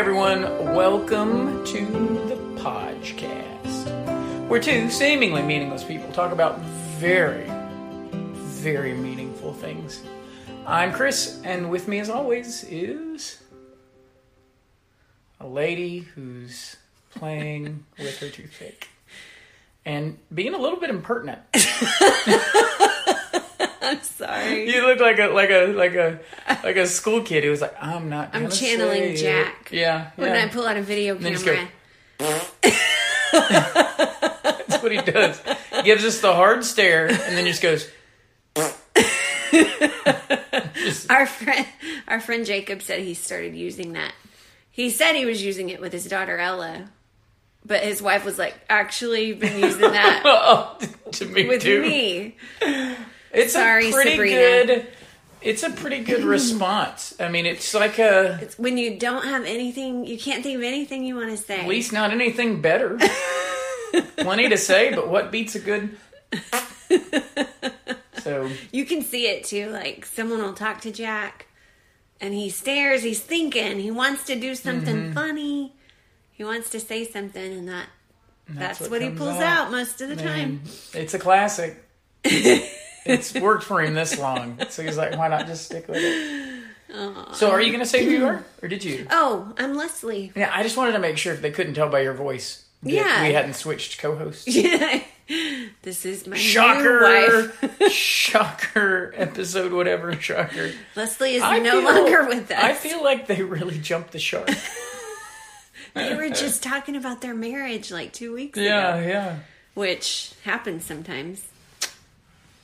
Everyone. Welcome to the podcast, where two seemingly meaningless people talk about very, very meaningful things. I'm Chris, and with me, as always, is a lady who's playing with her toothpick and being a little bit impertinent. I'm sorry. You look like a like a like a like a school kid who was like, "I'm not." I'm channeling Jack. It. Yeah, When yeah. I pull out a video camera. That's what he does. He gives us the hard stare and then just goes. Our friend, our friend Jacob said he started using that. He said he was using it with his daughter Ella, but his wife was like, "Actually, been using that Oh, to me with too. me." It's Sorry, a pretty Sabrina. good. It's a pretty good response. I mean, it's like a It's when you don't have anything, you can't think of anything you want to say. at least not anything better. Plenty to say, but what beats a good? So You can see it too. Like someone will talk to Jack, and he stares. He's thinking. He wants to do something Mm-hmm. funny. He wants to say something, and that that's, what, he pulls out. most of the time. It's a classic. it's worked for him this long, so he's like, "Why not just stick with it?" So, are you going to say who you are, or did you? Oh, I'm Leslie. Yeah, I just wanted to make sure if they couldn't tell by your voice that Yeah. we hadn't switched co-hosts. Yeah. this is my new Shocker! wife. Shocker! Episode whatever. Shocker. Leslie is I no feel- longer with us. I feel like they really jumped the shark. they were just talking about their marriage like two weeks yeah, ago, Yeah, yeah. which happens sometimes.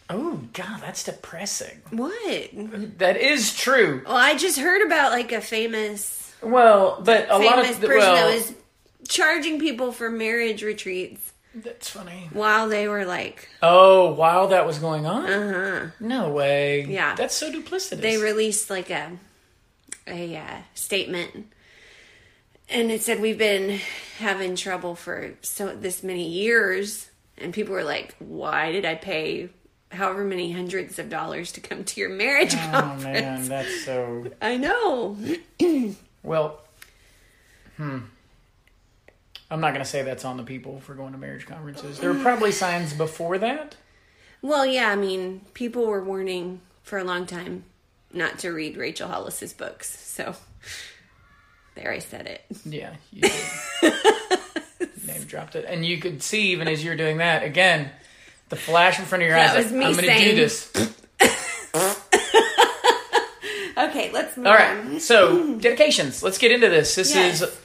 Oh God, that's depressing. What? That is true. Well, I just heard about like a famous Well, but a lot famous of person well, that was charging people for marriage retreats that's funny. while they were like Oh, while that was going on? uh-huh No way. Yeah. That's so duplicitous. they released like a a uh, statement and it said we've been having trouble for so this many years and people were like why did i pay however many hundreds of dollars to come to your marriage conference. Oh conference man, that's so i know well. Hmm. I'm not going to say that's on the people for going to marriage conferences. There were probably signs before that. well yeah i mean people were warning for a long time not to read rachel hollis's books so there i said it Yeah, you did. Name dropped it, and you could see even as you're doing that again, the flash in front of your That eyes. was like, me I'm going to do this. okay let's move All on. So dedications. Let's get into this. This Yes. is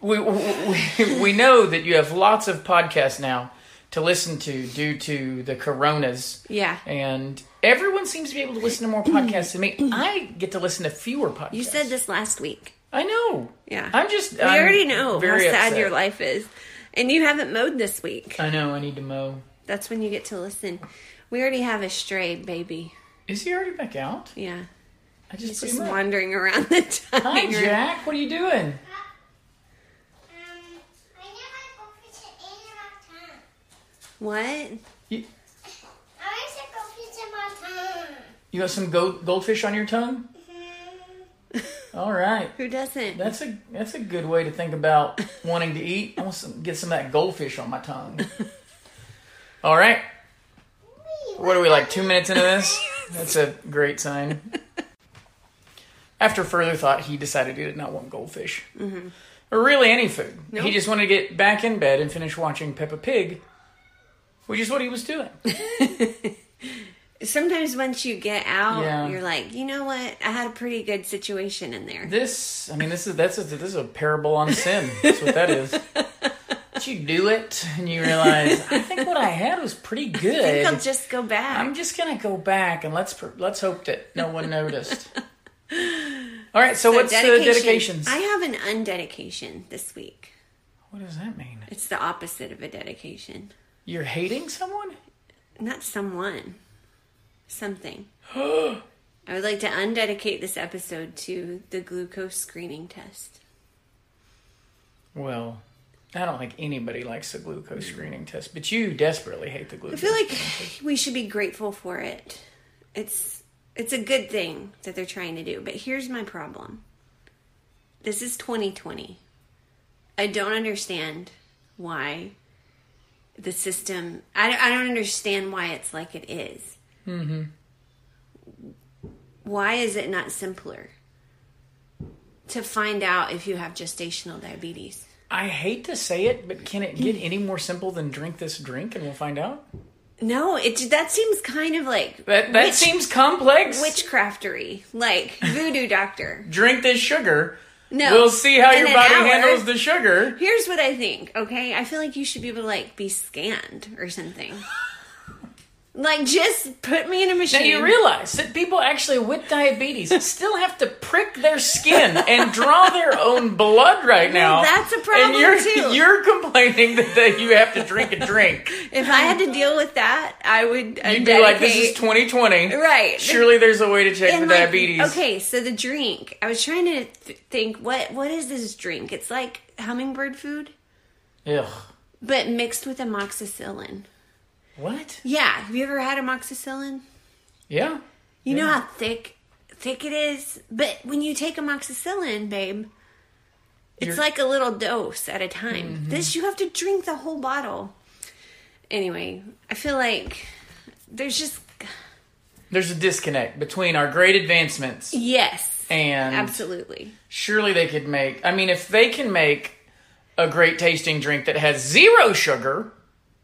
we, we we know that you have lots of podcasts now to listen to due to the coronas, yeah and everyone seems to be able to listen to more podcasts than me. I get to listen to fewer podcasts. you said this last week I know. Yeah. I'm just. We I'm already know how sad upset. your life is. And you haven't mowed this week. I know. I need to mow. That's when you get to listen. We already have a stray baby. Is he already back out? Yeah. I just He's just him wandering around the Hi, room. Jack. What are you doing? Um, I never go fishing in my town. What? You, I want to go fishing my town. you got some gold, goldfish on your tongue? All right. Who doesn't? That's a that's a good way to think about wanting to eat. I want to get some of that goldfish on my tongue. All right. What are we like two minutes into this? That's a great sign. After further thought, he decided he did not want goldfish, mm-hmm. or really any food. He just wanted to get back in bed and finish watching Peppa Pig, which is what he was doing. Sometimes once you get out, Yeah. you're like, you know what? I had a pretty good situation in there. This, I mean, this is that's a, this is a parable on sin. That's what that is. But you do it, and you realize I think what I had was pretty I think good. I'll just go back. I'm just gonna go back and let's let's hope that no one noticed. All right, so, So what's the dedications? I have an undedication this week. what does that mean? It's the opposite of a dedication. You're hating someone? Not someone. Something. I would like to undedicate this episode to the glucose screening test. Well, I don't think anybody likes the glucose screening test, but you desperately hate the glucose. I glucose. feel like test. we should be grateful for it. It's it's a good thing that they're trying to do, but here's my problem. this is 2020. I don't understand why the system. I, I don't understand why it's like it is. Mm-hmm. Why is it not simpler to find out if you have gestational diabetes? I hate to say it, but can it get any more simple than drink this drink and we'll find out? No, it that seems kind of like That that witch- seems complex. witchcraftery, like voodoo doctor. drink this sugar. No, We'll see how your body hour. handles the sugar. Here's what I think, okay? I feel like you should be able to like be scanned or something. like just put me in a machine. Now you realize that people actually with diabetes still have to prick their skin and draw their own blood right now. that's a problem, And you're too. you're complaining that, that you have to drink a drink. if I had to deal with that, I would uh, You'd be like, "This is dedicate- 2020, Right. Surely there's a way to check And, the like, diabetes." Okay, so the drink. I was trying to th- think what what is this drink? It's like hummingbird food, Ugh. but mixed with amoxicillin. What? Yeah, have you ever had amoxicillin? Yeah. You know how thick thick it is, but when you take amoxicillin, babe, it's You're- like a little dose at a time. Mm-hmm. This you have to drink the whole bottle. Anyway, I feel like there's just There's a disconnect between our great advancements yes, and absolutely. surely they could make. I mean, if they can make a great tasting drink that has zero sugar,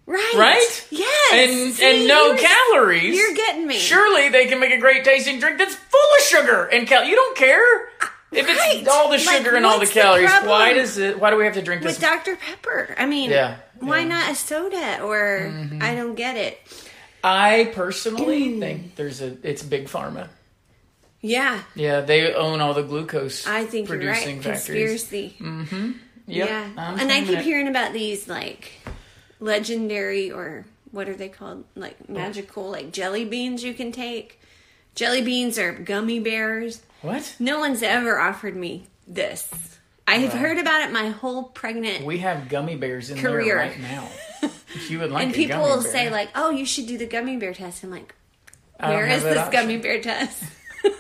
Right. right? Yes. and See, and no you're- calories. You're getting me. Surely they can make a great tasting drink that's full of sugar and cal. You don't care if Right. it's all the Like, sugar and all the what's the calories. why does it? Why do we have to drink this With? Dr. Pepper. I mean, Yeah, why yeah. Mm-hmm. not a soda or I don't get it. I personally think there's a. It's big pharma. Yeah, Yeah, they own all the glucose. I think you're right. producing factories. Conspiracy. Yep, yeah. I'm and I keep it. hearing about these like legendary or what are they called? Like oh. magical like jelly beans you can take. Jelly beans are gummy bears. What? No one's ever offered me this. I've heard about it my whole pregnant We have gummy bears in Career. there right now. If you would like, and people will say like, "Oh, you should do the gummy bear test." I'm like, I "Where have is this option. gummy bear test?"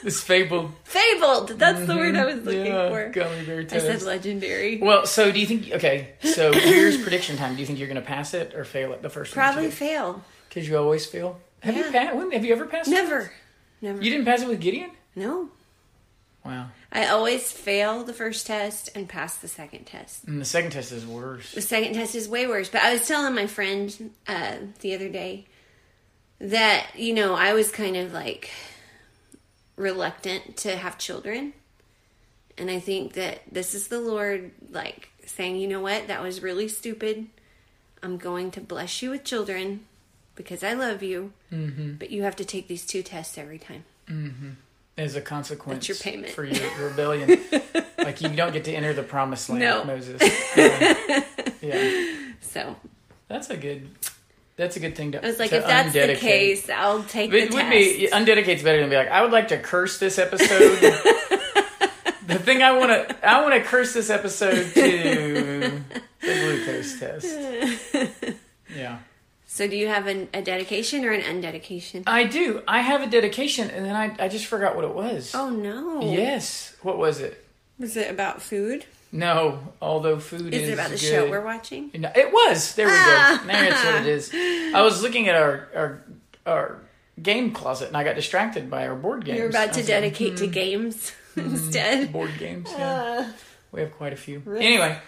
This fabled Fabled. That's the word I was looking yeah, for. gummy bear I test. said legendary. Well, so do you think? Okay, so here's prediction time. Do you think you're going to pass it or fail it the first Probably fail. because you always fail. Have you passed? Have you ever passed? it? Never. Never. You didn't pass it with Gideon. no. Wow. I always fail the first test and pass the second test. And the second test is worse. The second test is way worse. But I was telling my friend uh, the other day that, you know, I was kind of like reluctant to have children. And I think that this is the Lord, like, saying, you know what, that was really stupid. I'm going to bless you with children because I love you. Mm-hmm. But you have to take these two tests every time. As a consequence, That's your payment. for your rebellion. like you don't get to enter the promised land, No. Moses. Yeah. yeah, So that's a good. That's a good thing to. I was like, if that's the case, I'll take It the would test. be undedicate's better than be like, I would like to curse this episode. the thing I want to, I want to curse this episode to the glucose test. Yeah, So, do you have an, a dedication or an undedication? I do. I have a dedication, and then I, I just forgot what it was. Oh no! yes, what was it? Was it about food? No, although food is, Is it about the good. show we're watching? No, it was. There we Ah. go. That's what it is. I was looking at our our our game closet, and I got distracted by our board games. You're about to was like, dedicate to games instead. board games. Yeah. Uh, We have quite a few. Anyway,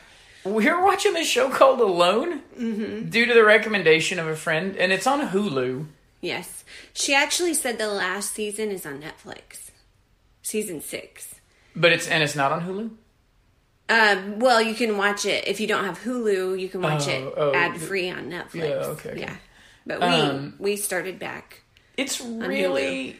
we're watching this show called Alone Mm-hmm. due to the recommendation of a friend, and it's on Hulu. yes, she actually said the last season is on Netflix, season six. But it's and it's not on Hulu. Um, well, you can watch it if you don't have Hulu. You can watch Oh, it oh, ad free on Netflix. yeah, okay, okay. Yeah, but we Um, we started back. It's really,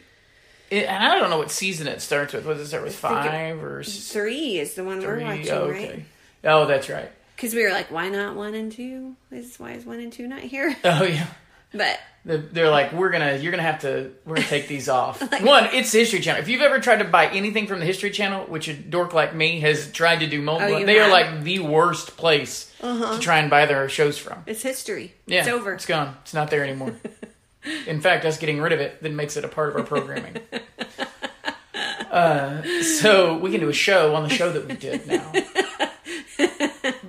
it, and I don't know what season it starts with. Was it start with it- five or Three is the one three? we're watching, Oh, right? Oh, that's right. Because we were like, why not one and two? Is why is one and two not here? Oh yeah. But They're like, we're gonna, you're gonna have to, we're gonna take these off. One, it's the History Channel. If you've ever tried to buy anything from the History Channel, which a dork like me has tried to do multiple, Oh, they are like the worst place to try and buy their shows from. it's history. Yeah, it's over. It's gone. It's not there anymore. In fact, us getting rid of it then makes it a part of our programming. Uh, so we can do a show on the show that we did now.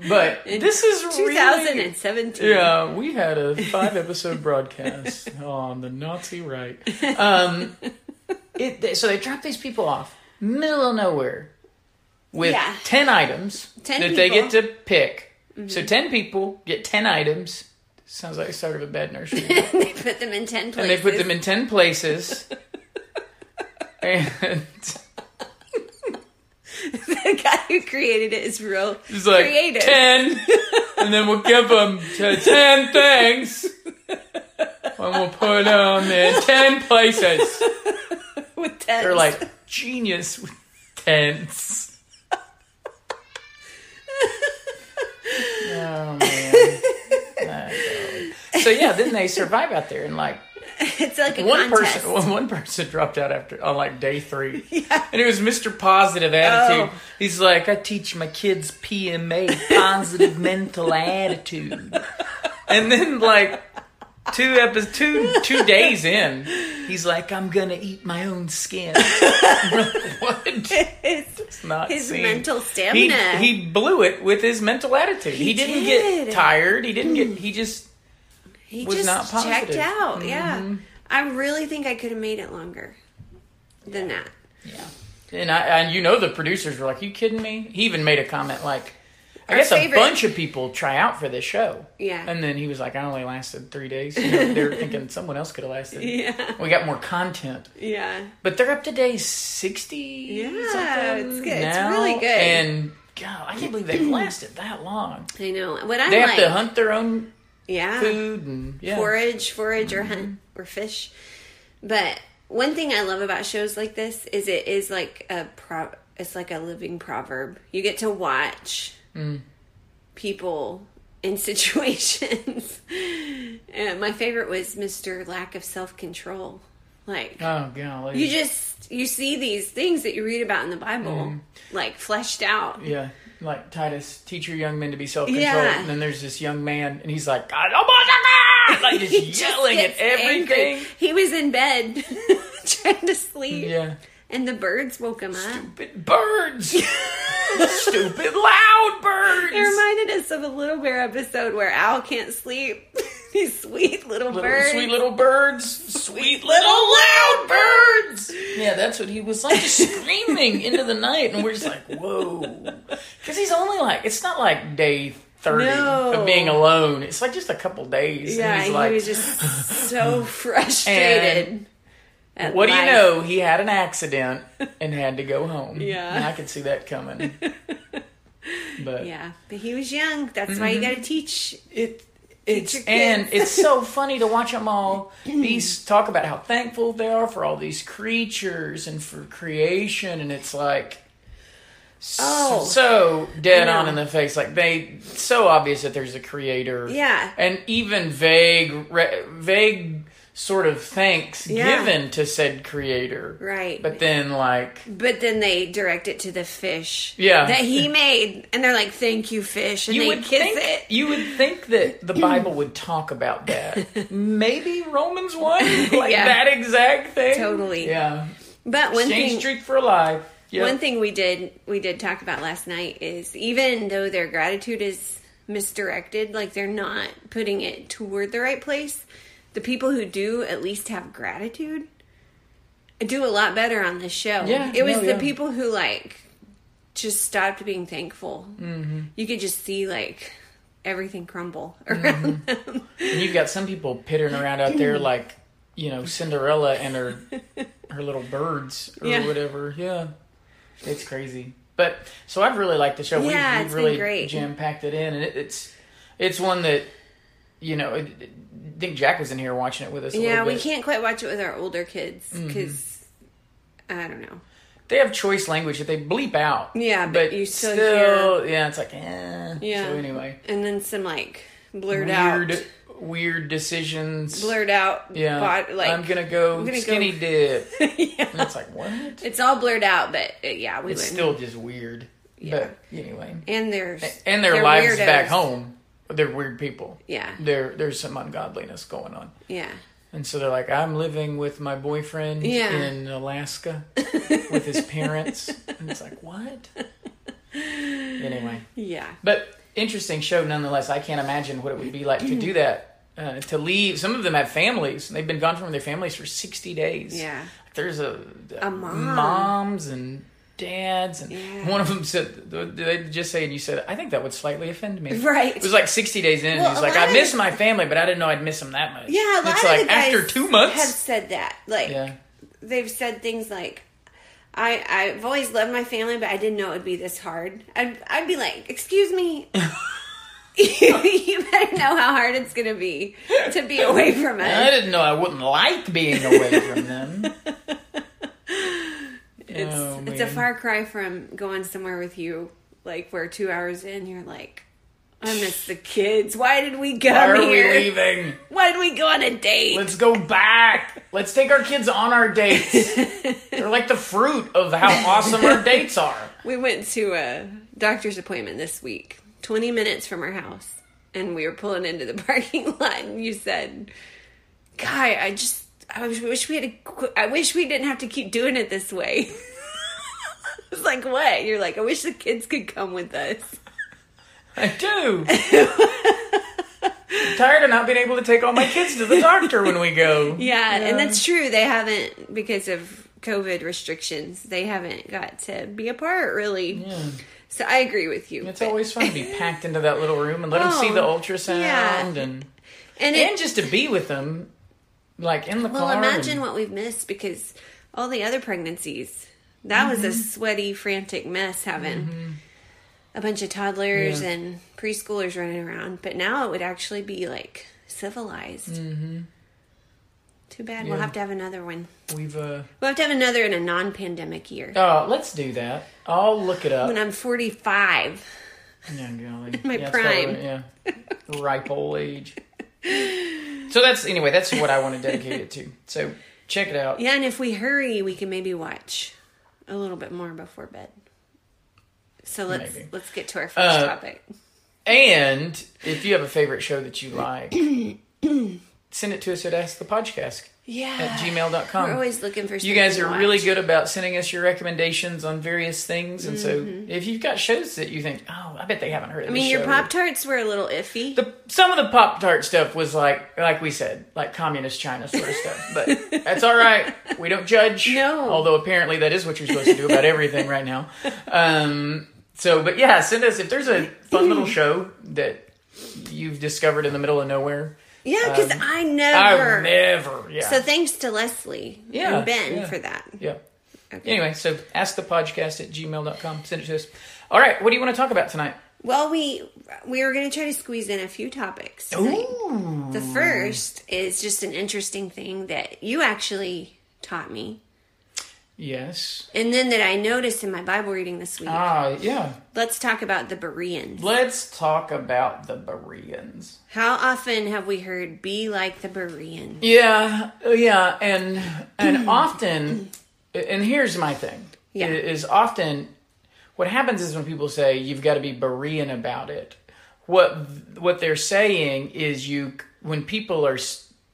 But this is really 2017. yeah, we had a five episode broadcast on the Nazi right. Um, it, so they drop these people off middle of nowhere with Yeah. 10 items 10 that they get to pick. So 10 people get 10 items. Sounds like start of a bad nursery. they put them in 10 places. and they put them in 10 places. and the guy who created it is real He's like creative. 10, and then we'll give them 10 things. And we'll put them in 10 places. with 10. They're like genius with tents. oh man. So yeah, then they survive out there and like it's like a one contest. person one, one person dropped out after on like day three. And it was Mr. Positive Attitude. Oh. He's like, I teach my kids PMA, positive mental attitude. And then like two episodes two two days in, he's like, I'm gonna eat my own skin. what? His, It's not his seen. mental He, stamina. he blew it with his mental attitude. He, He didn't did. get tired. He didn't get. Mm. He just He was just not checked positive. Mm-hmm. out. Yeah. I really think I could have made it longer than that. Yeah. And I and you know the producers were like, "You kidding me?" He even made a comment like, "I Our guess favorite- a bunch of people try out for this show." Yeah. And then he was like, "I only lasted three days." You know, they're thinking someone else could have lasted. Yeah. We got more content, Yeah. but they're up to day sixty. Yeah, something it's good. It's really good. And God, I can't believe they've lasted that long. I know. What I They like. have to hunt their own yeah. food and yeah. forage, forage, or Mm-hmm. hunt or fish. But one thing I love about shows like this is it is like a pro. It's like a living proverb. You get to watch Mm. people in situations. and my favorite was Mister Lack of Self Control. Like Oh golly. you just you see these things that you read about in the Bible, Mm-hmm. like fleshed out. Yeah, like Titus, teach your young men to be self-controlled. Yeah. And then there's this young man, and he's like, God, oh! Like just He just yelling at gets angry. everything. He was in bed trying to sleep. Yeah. And the birds woke him up. Stupid birds. Stupid loud birds. It reminded us of a Little Bear episode where Al can't sleep. These sweet little, Little, birds. sweet little birds. Sweet little loud birds. Yeah, that's what he was like, just screaming into the night. And we're just like, whoa. Because he's only like, it's not like day 30 No. of being alone. It's like just a couple days. yeah, and he's he like, was just so frustrated. at What do you know? He had an accident and had to go home. Yeah. And I could see that coming. But Yeah, but he was young. That's why you mm-hmm. got to teach. it it's and it's so funny to watch them all these talk about how thankful they are for all these creatures and for creation and it's like Oh. so dead on in the face like they so obvious that there's a creator Yeah. and even vague re, vague sort of thanks Yeah. given to said creator Right. but then like But then they direct it to the fish Yeah. that he made. And they're like, thank you, fish. And you they would kiss think it. you would think that the Bible would talk about that. Maybe Romans one, like Yeah. that exact thing. Totally. Yeah. But one Exchange thing, streak for a lie. Yep. one thing we did we did talk about last night is even though their gratitude is misdirected, like they're not putting it toward the right place, the people who do at least have gratitude do a lot better on this show. Yeah, it was no, the yeah. people who like just stopped being thankful. Mm-hmm. You could just see like everything crumble around Mm-hmm. them. And you've got some people pittering around out there like, you know, Cinderella and her her little birds or Yeah. whatever. Yeah. It's crazy. But so I've really liked the show. Yeah, we've, we've been really great. jam packed it in, and it, it's it's one that you know. I think Jack was in here watching it with us. A Yeah, we can't quite watch it with our older kids Mm-hmm. because I don't know. They have choice language that they bleep out. Yeah, but you still yeah, it's like eh. Yeah. So anyway, And then some like blurred weird, out, weird decisions. blurred out. Yeah, bod- like I'm gonna go I'm gonna go- skinny dip. And yeah. it's like what? It's all blurred out, but uh, yeah, we It's wouldn't. still just weird. Yeah. But anyway, and there's and their lives weirdos. back home, they're weird people. Yeah, There, there's some ungodliness going on. yeah. And so they're like, I'm living with my boyfriend Yeah. in Alaska with his parents. And it's like, what? Anyway. Yeah. But interesting show nonetheless. I can't imagine what it would be like to do that. Uh, to leave. Some of them have families. and They've been gone from their families for 60 days. Yeah. There's a, A mom. moms and dads. And Yeah. one of them said, they just say, and you said, I think that would slightly offend me. Right. It was like 60 days in. and he's like, I of miss my family, but I didn't know I'd miss them that much. Yeah, a lot it's of like the guys after two months. have said that. Like yeah. they've said things like, "I I've always loved my family, but I didn't know it would be this hard." I'd I'd be like, "Excuse me." you better know how hard it's gonna be to be away from us. I didn't know I wouldn't like being away from them. It's Oh, it's a far cry from going somewhere with you, like where two hours in you're like, "I miss the kids. Why did we come Why are we here? leaving? Why did we go on a date?" Let's go back. Let's take our kids on our dates. They're like the fruit of how awesome our dates are. We went to a doctor's appointment this week, 20 minutes from our house, and we were pulling into the parking lot, and you said, Guy, I just, I wish- we had, a, I wish we didn't have to keep doing it this way. It's like, what? You're like, I wish the kids could come with us. I do. I'm tired of not being able to take all my kids to the doctor when we go. Yeah, and that's true. They haven't, because of COVID restrictions, they haven't got to be apart really. Yeah. So I agree with you. It's But- always fun to be packed into that little room and let them see Oh, the ultrasound yeah. and and and it, just to be with them, like in the Well, car. imagine and- what we've missed because all the other pregnancies. That was Mm-hmm. a sweaty, frantic mess having a bunch of toddlers Yeah. and preschoolers running around. But now it would actually be like civilized. Mm-hmm. Too bad. We'll have to have another one. we've. uh We'll have to have another in a non pandemic year. Oh, let's do that. I'll look it up. When I'm 45. Yeah, golly. my Yeah, probably prime. right, yeah. Ripe old age. So that's anyway. That's what I want to dedicate it to. So check it out. Yeah, and if we hurry, we can maybe watch a little bit more before bed. So let's Maybe. let's get to our first Uh, topic. And if you have a favorite show that you like, send it to us at Ask the Podcast Yeah. at gmail.com. We're always looking for you guys are really good about sending us your recommendations on various things. And so Mm-hmm. if you've got shows that you think, oh, I bet they haven't heard of I mean, your. Pop Tarts were a little iffy. the some of the Pop Tart stuff was like, like we said, like communist China sort of stuff. But that's all right. We don't judge. No. Although apparently that is what you're supposed to do about everything right now. Um, so, but yeah, send us if there's a fun little show that you've discovered in the middle of nowhere. Yeah, because um, I I never. never. Yeah. So thanks to Leslie Yeah, and Ben yeah. for that. yeah. Okay. Anyway, so ask the podcast at gmail.com. Send it to us. All right. What do you want to talk about tonight? Well, we we were going to try to squeeze in a few topics. tonight. Ooh. The first is just an interesting thing that you actually taught me, Yes. and then that I noticed in my Bible reading this week. Ah, yeah. Let's talk about the Bereans. Let's talk about the Bereans. How often have we heard "be like the Bereans"? Yeah, uh, yeah, and and often, and here's my thing. Yeah. is often what happens is when people say you've got to be Berean about it. What what they're saying is you when people are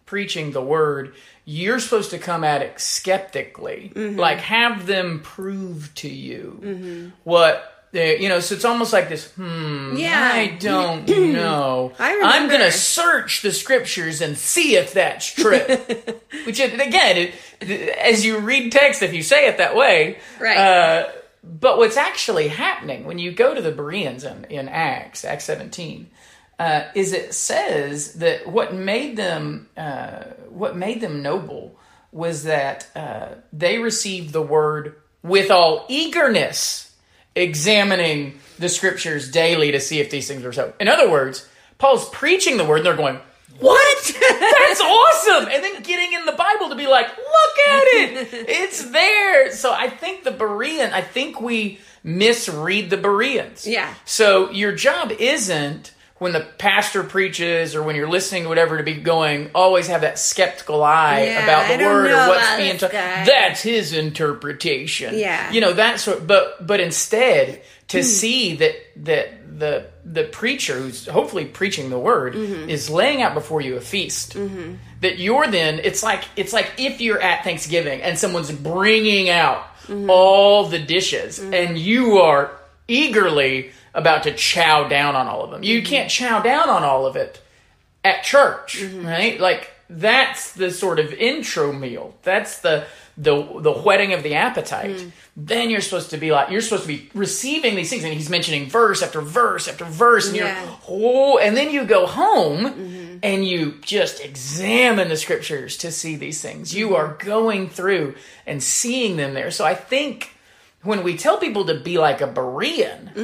preaching the word, you're supposed to come at it skeptically, Mm-hmm. like have them prove to you what. They, you know, so it's almost like this. Hmm. Yeah. I don't know. I I'm gonna search the scriptures and see if that's true. Which, again, it, as you read text, if you say it that way, Right. Uh, but what's actually happening when you go to the Bereans in, in Acts, Acts 17, uh, is it says that what made them uh, what made them noble was that uh, they received the word with all eagerness, examining the scriptures daily to see if these things were so. In other words, Paul's preaching the word, and they're going, "What? That's awesome!" And then getting in the Bible to be like, "Look at it, it's there." So I think the Berean, I think we misread the Bereans. Yeah. So your job isn't when the pastor preaches or when you're listening to whatever to be going always have that skeptical eye Yeah, about the word or what's being taught. That's his interpretation. Yeah. You know, that sort but but instead to see that that the the preacher who's hopefully preaching the word is laying out before you a feast. That you're then it's like it's like if you're at Thanksgiving and someone's bringing out all the dishes and you are eagerly about to chow down on all of them. You mm-hmm. can't chow down on all of it at church, mm-hmm. right? Like that's the sort of intro meal. That's the the the whetting of the appetite. Mm. Then you're supposed to be like you're supposed to be receiving these things, and he's mentioning verse after verse after verse, and Yeah. you're oh, and then you go home mm-hmm. and you just examine the scriptures to see these things. You are going through and seeing them there. So I think when we tell people to be like a Berean,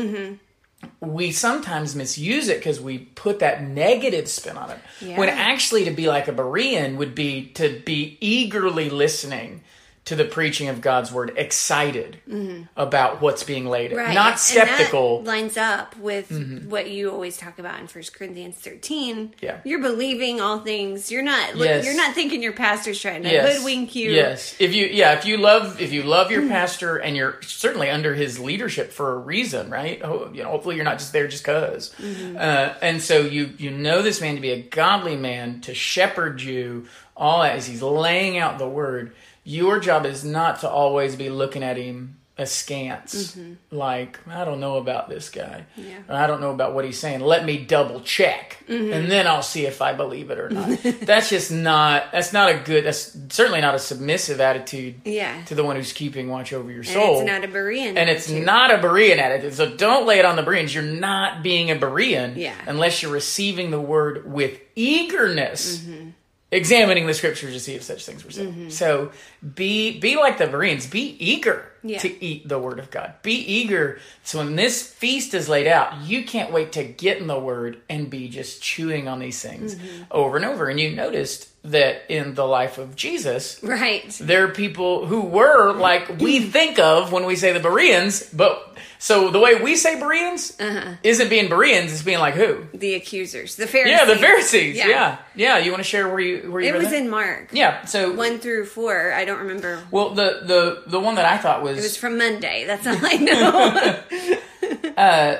we sometimes misuse it because we put that negative spin on it. Yeah. When actually to be like a Berean would be to be eagerly listening to the preaching of God's word, excited mm-hmm. about what's being laid, Right. not skeptical. lines up with mm-hmm. what you always talk about in First Corinthians 13. Yeah. You're believing all things. You're not Yes. you're not thinking your pastor's trying to yes. hoodwink you. Yes. If you yeah, if you love if you love your mm. pastor and you're certainly under his leadership for a reason, right? Ho- You know, hopefully you're not just there just because. Mm-hmm. Uh, and so you you know this man to be a godly man to shepherd you all as he's laying out the word. Your job is not to always be looking at him askance, like I don't know about this guy. Yeah. I don't know about what he's saying. Let me double check, and then I'll see if I believe it or not. that's just not. That's not a good. That's certainly not a submissive attitude. Yeah. To the one who's keeping watch over your soul And it's not a Berean. And it's not a Berean attitude. So don't lay it on the Bereans. You're not being a Berean Yeah. unless you're receiving the word with eagerness, Mm-hmm. Examining the scriptures to see if such things were said. So be be like the Bereans. Be eager Yeah. to eat the word of God. Be eager. So when this feast is laid out, you can't wait to get in the word and be just chewing on these things Mm-hmm. over and over. And you noticed that in the life of Jesus, Right. there are people who were like we think of when we say the Bereans, but so the way we say Bereans Uh-huh. isn't being Bereans, it's being like who? The accusers. The Pharisees. Yeah, the Pharisees. Yeah. Yeah, yeah. You want to share where you where you It was that? in Mark. yeah. So One through four. I don't remember. well, the the the one that I thought was, It was from Monday. That's all I know.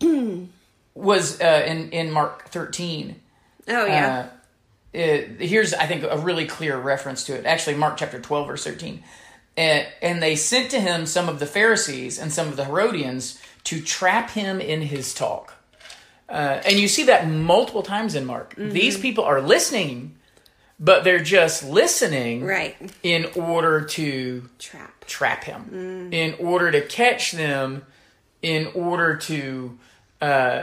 was uh, in in Mark thirteen. oh yeah. Uh, it, here's I think a really clear reference to it. Actually, Mark chapter twelve, verse thirteen. And, and they sent to him some of the Pharisees and some of the Herodians to trap him in his talk. Uh, and you see that multiple times in Mark. Mm-hmm. These people are listening, but they're just listening right. in order to Trap. trap him, in order to catch them, in order to. Uh,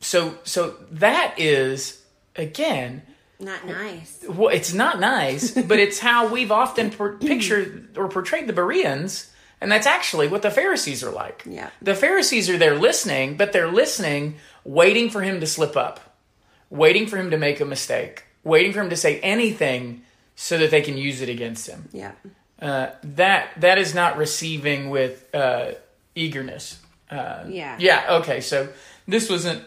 so so that is again Not nice. well, it's not nice, but it's how we've often per- pictured or portrayed the Bereans, and that's actually what the Pharisees are like. Yeah. The Pharisees are there listening, but they're listening, waiting for him to slip up, waiting for him to make a mistake, waiting for him to say anything so that they can use it against him. Yeah. Uh, that that is not receiving with uh, eagerness. Uh, Yeah. yeah. Okay. So this wasn't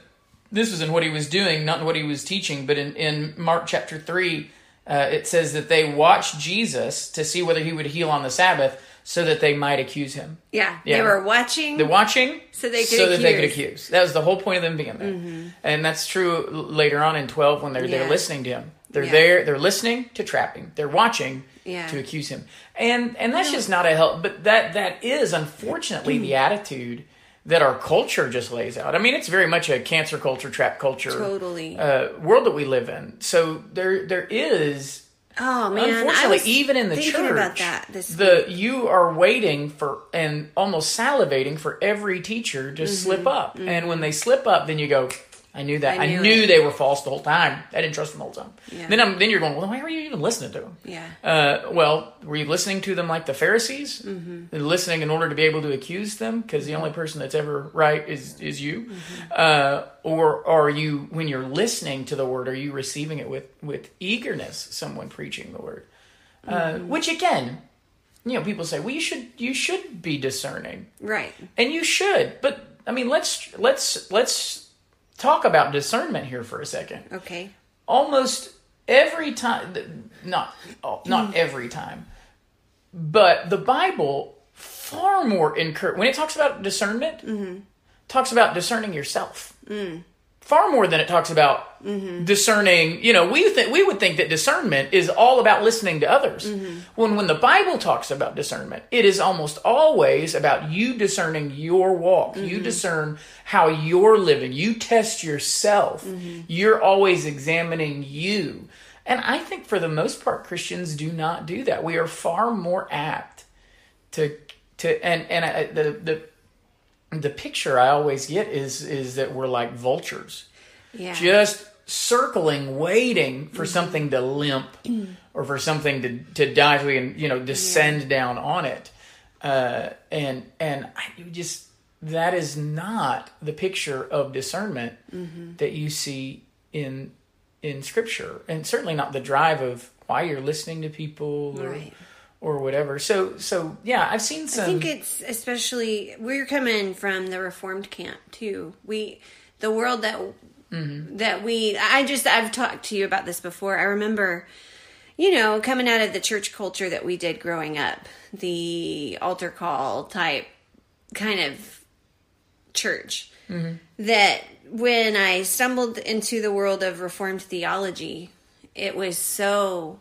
this was in what he was doing, not in what he was teaching. But in in Mark chapter three, uh, it says that they watched Jesus to see whether he would heal on the Sabbath, so that they might accuse him. Yeah. Yeah. They were watching. They're watching So they could so that they could accuse. Mm-hmm. That was the whole point of them being there, and that's true later on in twelve when they're Yeah. there listening to him. They're Yeah. there. They're listening to trapping. They're watching Yeah. to accuse him, and and that's just not a help. But that that is unfortunately the attitude that our culture just lays out. I mean, it's very much a cancer culture, trap culture, Totally. uh, world that we live in. So there there is oh man. I Unfortunately, was even in the church, about that this the you are waiting for and almost salivating for every teacher to slip up, and when they slip up, then you go. I knew that. I I knew knew, they were false the whole time. I didn't trust them the whole time. Yeah. Then I'm then you're going. Well, why were you even listening to them? Yeah. Uh, well, were you listening to them like the Pharisees? Mm-hmm. And listening in order to be able to accuse them because the only person that's ever right is is you, Mm-hmm. uh, or are you when you're listening to the word, are you receiving it with with eagerness? Someone preaching the word, uh, Mm-hmm. which again, you know, people say, well, you should you should be discerning, Right. and you should, but I mean, let's let's let's talk about discernment here for a second Okay. almost every time not oh, not mm. every time but the bible far more encourage when it talks about discernment mm-hmm. talks about discerning yourself. Mm. Far more than it talks about discerning. You know, we th- we would think that discernment is all about listening to others. When when the Bible talks about discernment, it is almost always about you discerning your walk. You discern how you're living. You test yourself. You're always examining you. And I think for the most part, Christians do not do that. We are far more apt to to and and I, the the the picture I always get is is that we're like vultures, Yeah. just circling, waiting for mm-hmm. something to limp mm. or for something to to die so we can you know descend down on it, uh, and and I just that is not the picture of discernment mm-hmm. that you see in in Scripture, and certainly not the drive of why you're listening to people or Right. Or whatever. So so yeah, I've seen some. I think it's especially we're coming from the reformed camp too. We the world that mm-hmm. that we I just I've talked to you about this before. I remember you know, coming out of the church culture that we did growing up, the altar call type kind of church. Mm-hmm. That when I stumbled into the world of reformed theology, it was so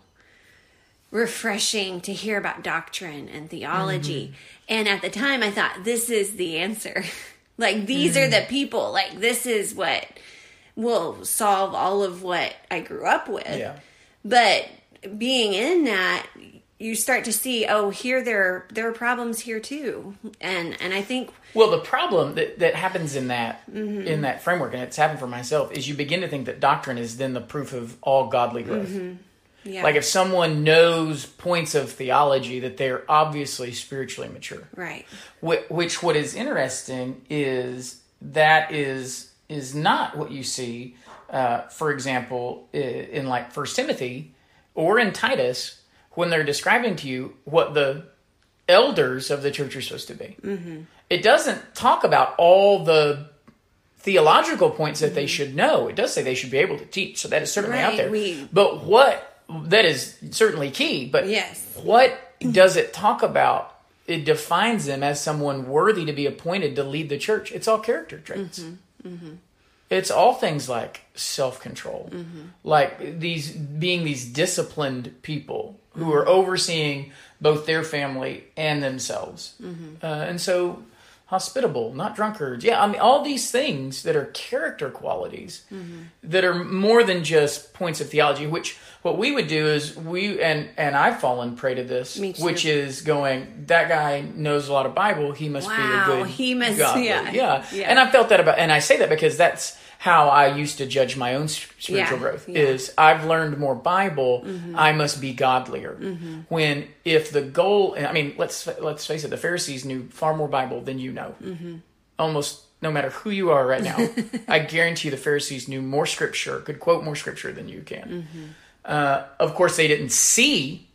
refreshing to hear about doctrine and theology. Mm-hmm. And at the time, I thought, this is the answer. like, these are mm-hmm. the people. Like, this is what will solve all of what I grew up with. yeah. But being in that, you start to see, oh, here there there are problems here too, and and I think Well, the problem that, that happens in that Mm-hmm. in that framework, and it's happened for myself, is you begin to think that doctrine is then the proof of all godly growth. Mm-hmm. Mm-hmm. yeah, Like if someone knows points of theology, that they're obviously spiritually mature. right, Wh- Which, what is interesting is that is is not what you see. Uh, for example, in like First Timothy or in Titus, when they're describing to you what the elders of the church are supposed to be. It doesn't talk about all the theological points that they should know. It does say they should be able to teach, so that is certainly out there. we- but what that is certainly key. But Yes. what does it talk about? It defines them as someone worthy to be appointed to lead the church. It's all character traits. Mm-hmm. Mm-hmm. It's all things like self control, mm-hmm. like these being these disciplined people who are overseeing both their family and themselves, uh, and so hospitable, not drunkards. Yeah, I mean all these things that are character qualities mm-hmm. that are more than just points of theology. Which what we would do is we and and I've fallen prey to this, which is going that guy knows a lot of Bible. He must be a good. he must- godly." yeah, yeah, yeah. And I felt that about, and I say that because that's how I used to judge my own spiritual Yeah, growth. yeah. Mm-hmm. Is I've learned more Bible, I must be godlier. When if the goal, I mean, let's let's face it, the Pharisees knew far more Bible than you know. Mm-hmm. Almost no matter who you are right now, I guarantee you the Pharisees knew more scripture, could quote more scripture than you can. Mm-hmm. Uh, of course, they didn't see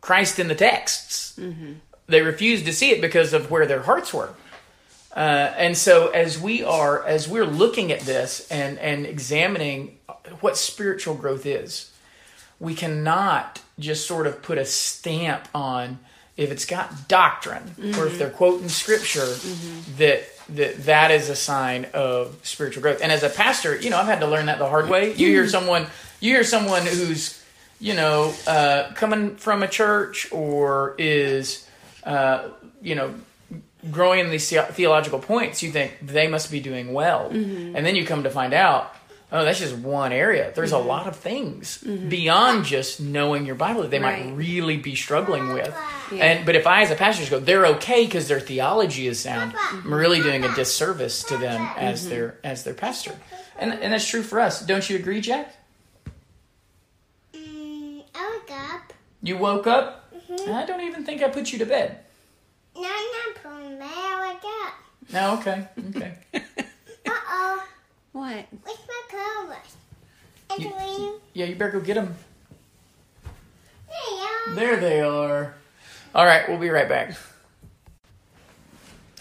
Christ in the texts. Mm-hmm. They refused to see it because of where their hearts were. Uh, and so, as we are, as we're looking at this and and examining what spiritual growth is, we cannot just sort of put a stamp on if it's got doctrine or if they're quoting scripture that that that is a sign of spiritual growth. And as a pastor, you know, I've had to learn that the hard way. You hear someone, you hear someone who's you know uh, coming from a church or is uh, you know growing in these theological points, you think they must be doing well, mm-hmm. and then you come to find out, oh, that's just one area. There's a mm-hmm. lot of things mm-hmm. beyond just knowing your Bible that they might really be struggling with. Yeah. And but if I, as a pastor, just go, they're okay because their theology is sound. I'm really doing a disservice to them as their as their pastor, and and that's true for us. Don't you agree, Jack? Mm, I woke up. You woke up. I don't even think I put you to bed. No, not from there. I woke up. No, okay, okay. Uh oh. what? Where's my clothes? And You- the Yeah, you better go get them. There you are. There they are. All right, we'll be right back.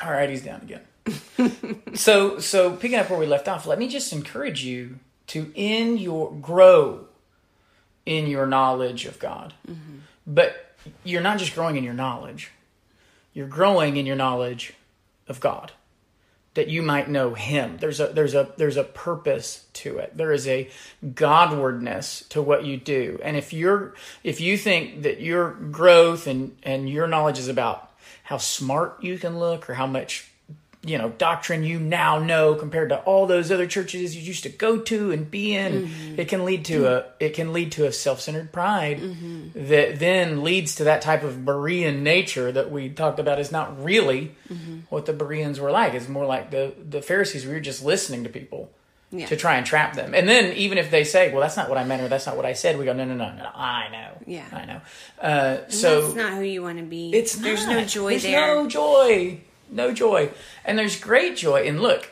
All right, he's down again. so, so picking up where we left off, let me just encourage you to in your grow in your knowledge of God. But you're not just growing in your knowledge. You're growing in your knowledge of God. that you might know him there's a there's a there's a purpose to it there is a godwardness to what you do and if you're if you think that your growth and and your knowledge is about how smart you can look or how much you know doctrine you now know compared to all those other churches you used to go to and be in mm-hmm. it can lead to a it can lead to a self-centered pride mm-hmm. that then leads to that type of Berean nature that we talked about is not really mm-hmm. what the Bereans were like it's more like the the Pharisees we were just listening to people Yeah. to try and trap them and then even if they say well that's not what I meant or that's not what I said we go no no no no I know Yeah. I know uh, so That's not who you want to be. it's there's not. no joy There's there. No joy. No joy. And there's great joy. And look,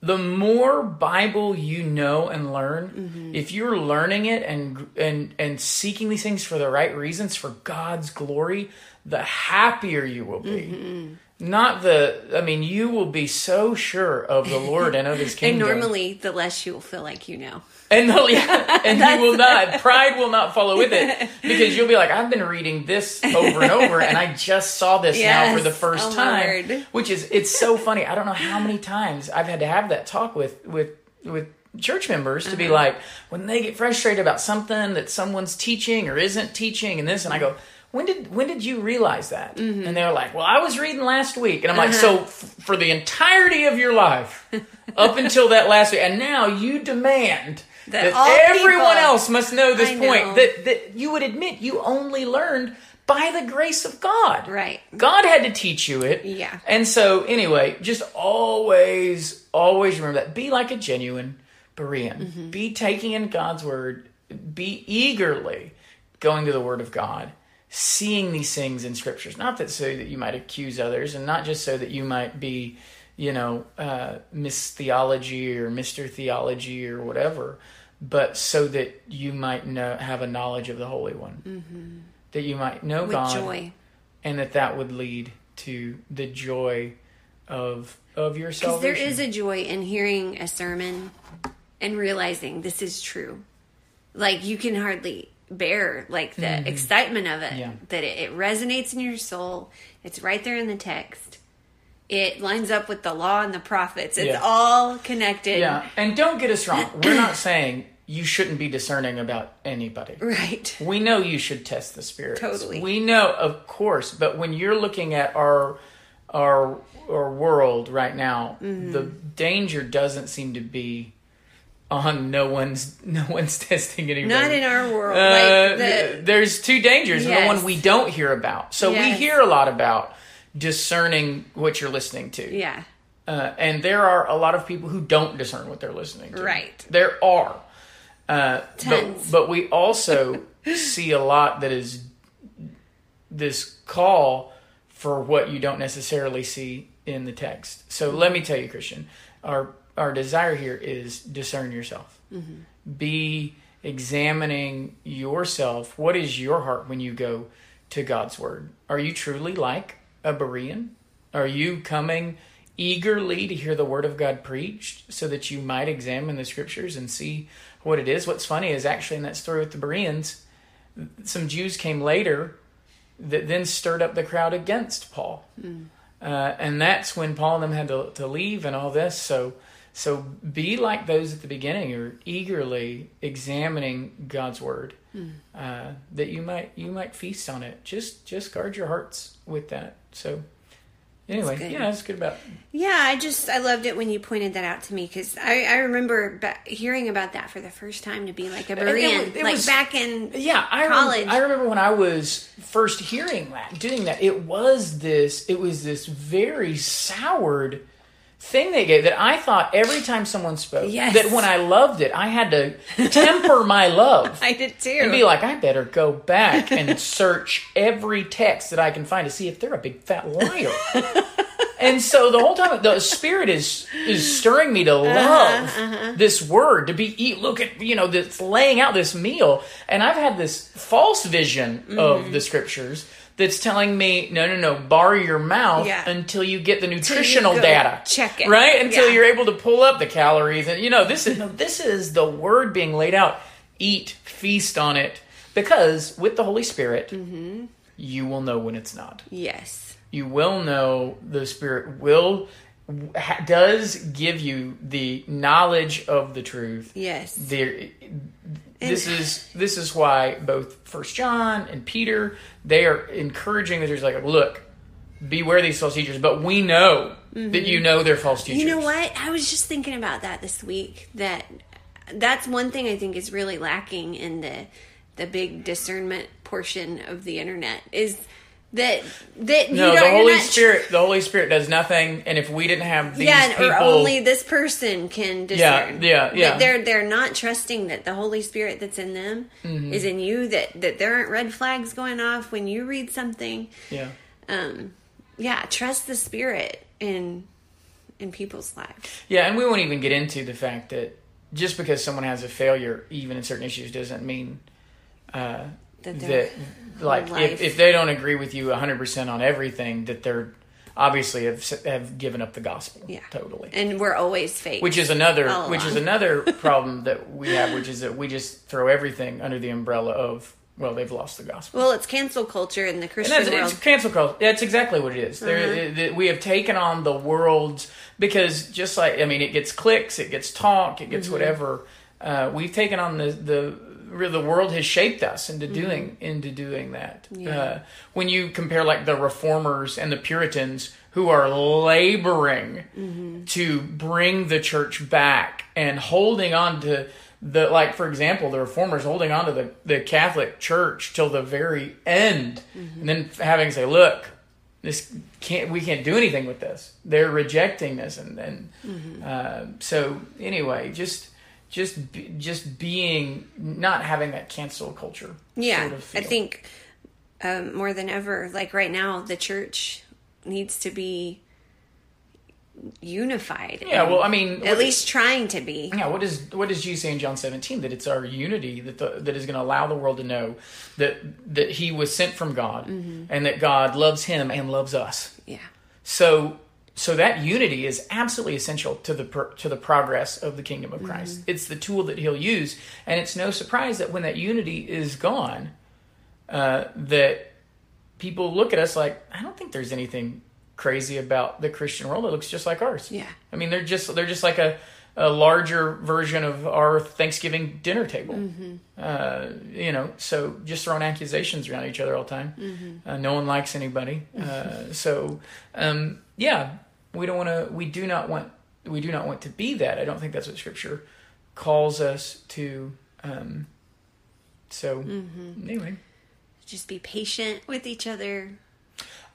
the more Bible you know and learn, Mm-hmm. if you're learning it and and and seeking these things for the right reasons for God's glory, the happier you will be. Mm-hmm. Not the I mean, you will be so sure of the Lord and of his kingdom. and normally, the less you will feel like you know. And yeah, and you will not. Pride will not follow with it because you'll be like, I've been reading this over and over, and I just saw this now for the first Oh, time. Lord. Which is, it's so funny. I don't know how many times I've had to have that talk with with with church members to be Uh-huh. like, when they get frustrated about something that someone's teaching or isn't teaching, and this, and I go. When did when did you realize that? Mm-hmm. And they're like, "Well, I was reading last week," and I'm like, Uh-huh. "So f- for the entirety of your life, up until that last week, and now you demand That that, everyone people- else must know this I point know. that that you would admit you only learned by the grace of God. Right. God had to teach you it. Yeah. And so anyway, just always always remember that be like a genuine Berean. Mm-hmm. Be taking in God's word, be eagerly going to the word of God. Seeing these things in scriptures, not that so that you might accuse others, and not just so that you might be, you know, uh, Miss Theology or Mister Theology or whatever, but so that you might know have a knowledge of the Holy One, that you might know Mm-hmm. With God, joy. and that that would lead to the joy of of your Because salvation. there is a joy in hearing a sermon and realizing this is true. Like you can hardly bear like the excitement of it. Mm-hmm. Yeah. That it, it resonates in your soul. It's right there in the text. It lines up with the law and the prophets. It's Yeah. all connected. yeah, and don't get us wrong. We're not saying you shouldn't be discerning about anybody. Right. We know you should test the spirits. Totally. We know, of course, but when you're looking at our our our world right now, Mm-hmm. the danger doesn't seem to be on no one's no one's testing anybody. Not in our world. Uh, like the, there's two dangers, and the one we don't hear about. So we hear a lot about discerning what you're listening to. yeah. Uh, and there are a lot of people who don't discern what they're listening to. Right. There are. Uh, but, Tons. but we also see a lot that is this call for what you don't necessarily see in the text. So let me tell you, Christian, our our desire here is discern yourself. Be examining yourself. What is your heart when you go to God's word? Are you truly like a Berean? Are you coming eagerly to hear the word of God preached so that you might examine the scriptures and see what it is? What's funny is actually in that story with the Bereans, some Jews came later that then stirred up the crowd against Paul. Uh, and that's when Paul and them had to, to leave and all this. So, so be like those at the beginning, who are eagerly examining God's word, uh, that you might you might feast on it. Just just guard your hearts with that. So, anyway, good. yeah, that's good about. Yeah, I just I loved it when you pointed that out to me because I, I remember ba- hearing about that for the first time to be like a it Berean, was- it like was- back in Yeah, I College. Rem- I remember when I was first hearing that, doing that. It was this. It was this very soured thing they gave that I thought every time someone spoke Yes. that when I loved it, I had to temper my love. I did too. and be like, I better go back and search every text that I can find to see if they're a big fat liar. and so the whole time, the spirit is is stirring me to uh-huh, love uh-huh. this word to be eat. Look at you know this laying out this meal, and I've had this false vision of mm. the scriptures. That's telling me no, no, no. Bar your mouth Yeah. until you get the nutritional data. check it. right until Yeah. you're able to pull up the calories, and you know this is no, this is the word being laid out. Eat, feast on it, because with the Holy Spirit, mm-hmm. you will know when it's not. yes, You will know the Spirit will does give you the knowledge of the truth. Yes. There, this is this is why both First John and Peter they are encouraging that there's like, look, beware these false teachers, but we know that you know they're false teachers. Mm-hmm. You know what? I was just thinking about that this week. That that's one thing I think is really lacking in the the big discernment portion of the internet is that that you No, don't the Holy Spirit. The Holy Spirit does nothing, and if we didn't have these yeah, people, or only this person can Yeah, discern. yeah, That yeah. They're they're not trusting that the Holy Spirit that's in them Mm-hmm. is in you. That that there aren't red flags going off when you read something. yeah, Um, yeah, trust the Spirit in in people's lives. yeah, and we won't even get into the fact that just because someone has a failure, even in certain issues, doesn't mean uh, That that like if, if they don't agree with you 100% on everything that they're obviously have have given up the gospel Yeah. totally and we're always fake. which is another which is another problem that we have which is that we just throw everything under the umbrella of well they've lost the gospel well, it's cancel culture in the and Christian that's world. it's cancel culture. That's exactly what it is. Uh-huh. that we have taken on the world's because just like I mean, it gets clicks, it gets talk, it Mm-hmm. gets whatever. Uh, we've taken on the the the world has shaped us into Mm-hmm. doing into doing that. Yeah. Uh, when you compare like the reformers and the Puritans who are laboring Mm-hmm. to bring the church back and holding on to the like for example the reformers holding on to the, the catholic church till the very end and then having to say look this can't we can't do anything with this they're rejecting this and then uh, so anyway just just just being not having that cancel culture Yeah, sort of I think um, more than ever, like right now, the church needs to be unified. yeah well i mean at least trying to be. Yeah, what does what does Jesus say in John 17 that it's our unity that the, that is going to allow the world to know that that he was sent from God and that God loves him and loves us. Yeah, So so that unity is absolutely essential to the pro- to the progress of the kingdom of Christ. It's the tool that he'll use and it's no surprise that when that unity is gone uh, that people look at us like I don't think there's anything crazy about the Christian world. It looks just like ours. Yeah. I mean, they're just they're just like a, a larger version of our Thanksgiving dinner table. Uh, you know, so just throwing accusations around each other all the time. Uh, no one likes anybody. Uh, so um, yeah, we don't want to. We do not want. We do not want to be that. I don't think that's what Scripture calls us to. Um, so anyway. just be patient with each other.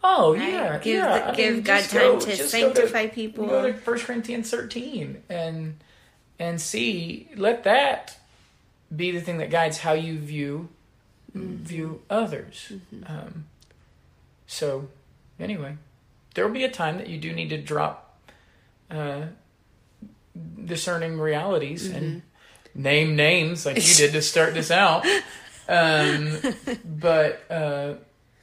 Oh Right? yeah, Give yeah. the- give mean, God time go- to sanctify people. Go to First Corinthians thirteen and and see. Let that be the thing that guides how you view Mm-hmm. view others. Um, so anyway, there will be a time that you do need to drop uh, discerning realities and Mm-hmm. name names like you did to start this out. Um, but uh,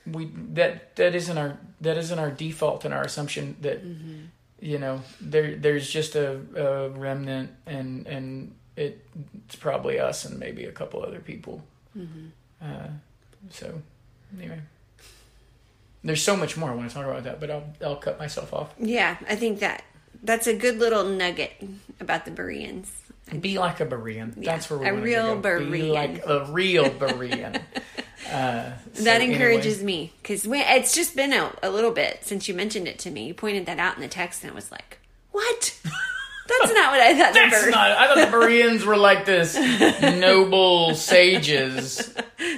we that that isn't our that isn't our default and our assumption that Mm-hmm. you know there there's just a, a remnant and and it, it's probably us and maybe a couple other people. Mm-hmm. Uh, so anyway, there's so much more I want to talk about that, but I'll I'll cut myself off. Yeah, I think that that's a good little nugget about the Bereans. Be like a Berean. Yeah, That's where we a real to go. Be like a real Berean. uh, so that anyway. encourages me because it's just been a, a little bit since you mentioned it to me. You pointed that out in the text, and I was like, "What? That's not what I thought." the That's Bere- not. I thought the Bereans were like this noble sages.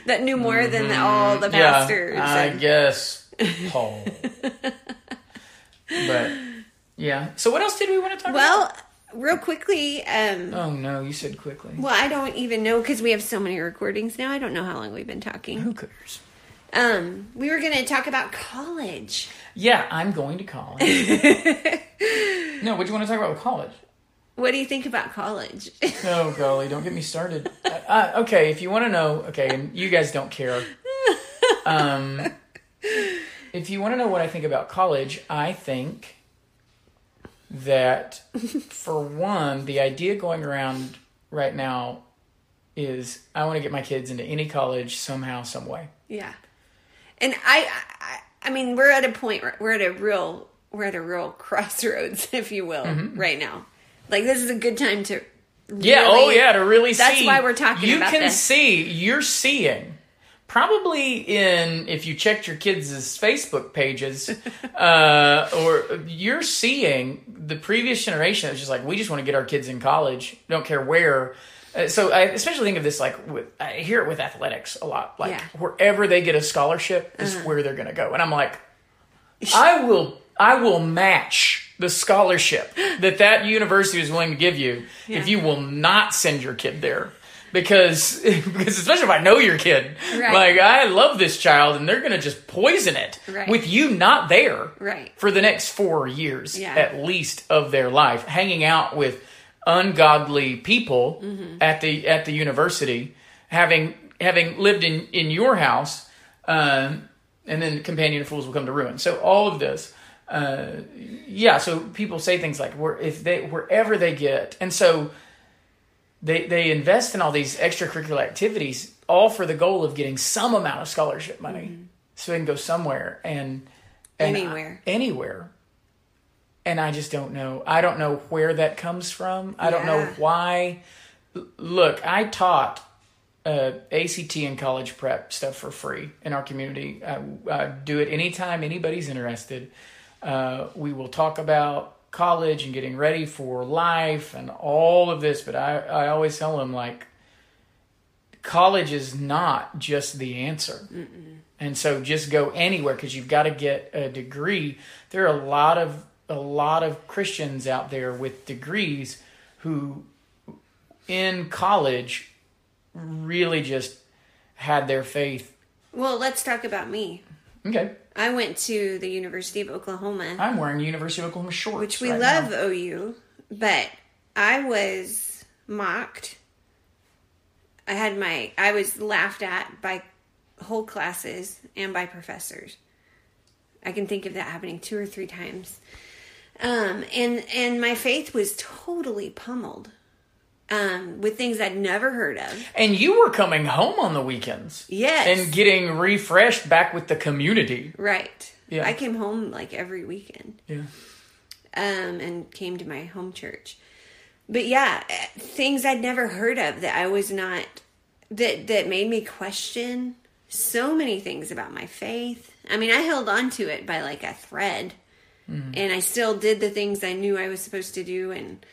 that knew more than all the Mm-hmm. Yeah. I and- guess Paul. but yeah. So what else did we want to talk about? well, real quickly. Um, Oh no, you said quickly. Well, I don't even know because we have so many recordings now. I don't know how long we've been talking. Who cares? Um, we were going to talk about college. Yeah, I'm going to college. no, what do you want to talk about with college? What do you think about college? Oh golly, don't get me started. Uh, uh, okay, if you want to know, okay, and you guys don't care. Um, if you want to know what I think about college, I think that for one, the idea going around right now is I want to get my kids into any college somehow, some way. yeah, and I, I, I mean, we're at a point. We're at a real we're at a real crossroads, if you will, Mm-hmm. right now. Like this is a good time to Yeah. oh, yeah. To really That's see. why we're talking You can this. see. You're seeing. Probably in if you checked your kids' Facebook pages, uh, or you're seeing the previous generation that's just like we just want to get our kids in college, don't care where. Uh, so I especially think of this like with I hear it with athletics a lot. Like Yeah. Uh-huh. wherever they get a scholarship is where they're going to go, and I'm like, I will I will match the scholarship that that university is willing to give you if you will not send your kid there. Because, because especially if I know your kid, Right. like I love this child, and they're gonna just poison it Right. with you not there Right. for the next four years Yeah. at least of their life, hanging out with ungodly people Mm-hmm. at the at the university, having having lived in in your house, um, and then companion of fools will come to ruin. So all of this, uh, yeah. So people say things like, "Where if they wherever they get," and so they they invest in all these extracurricular activities, all for the goal of getting some amount of scholarship money, so they can go somewhere and, and Anywhere. anywhere. And I just don't know. I don't know where that comes from. I don't know why. Look, I taught uh, ACT and college prep stuff for free in our community. I, I do it anytime anybody's interested. Uh, we will talk about college and getting ready for life and all of this, but I, I always tell them, like, college is not just the answer. And so just go anywhere because you've got to get a degree. There are a lot of a lot of Christians out there with degrees who in college really just had their faith. Well, let's talk about me. Okay. I went to the University of Oklahoma, I'm wearing University of Oklahoma shorts. which we right love now. OU, but I was mocked. I had my I was laughed at by whole classes and by professors. I can think of that happening two or three times. Um, and and my faith was totally pummeled um, with things I'd never heard of. And you were coming home on the weekends. Yes. And getting refreshed back with the community. Right. Yeah. I came home like every weekend. Yeah. um, and came to my home church. But yeah, things I'd never heard of that I was not that that made me question so many things about my faith. I mean, I held on to it by like a thread, and I still did the things I knew I was supposed to do and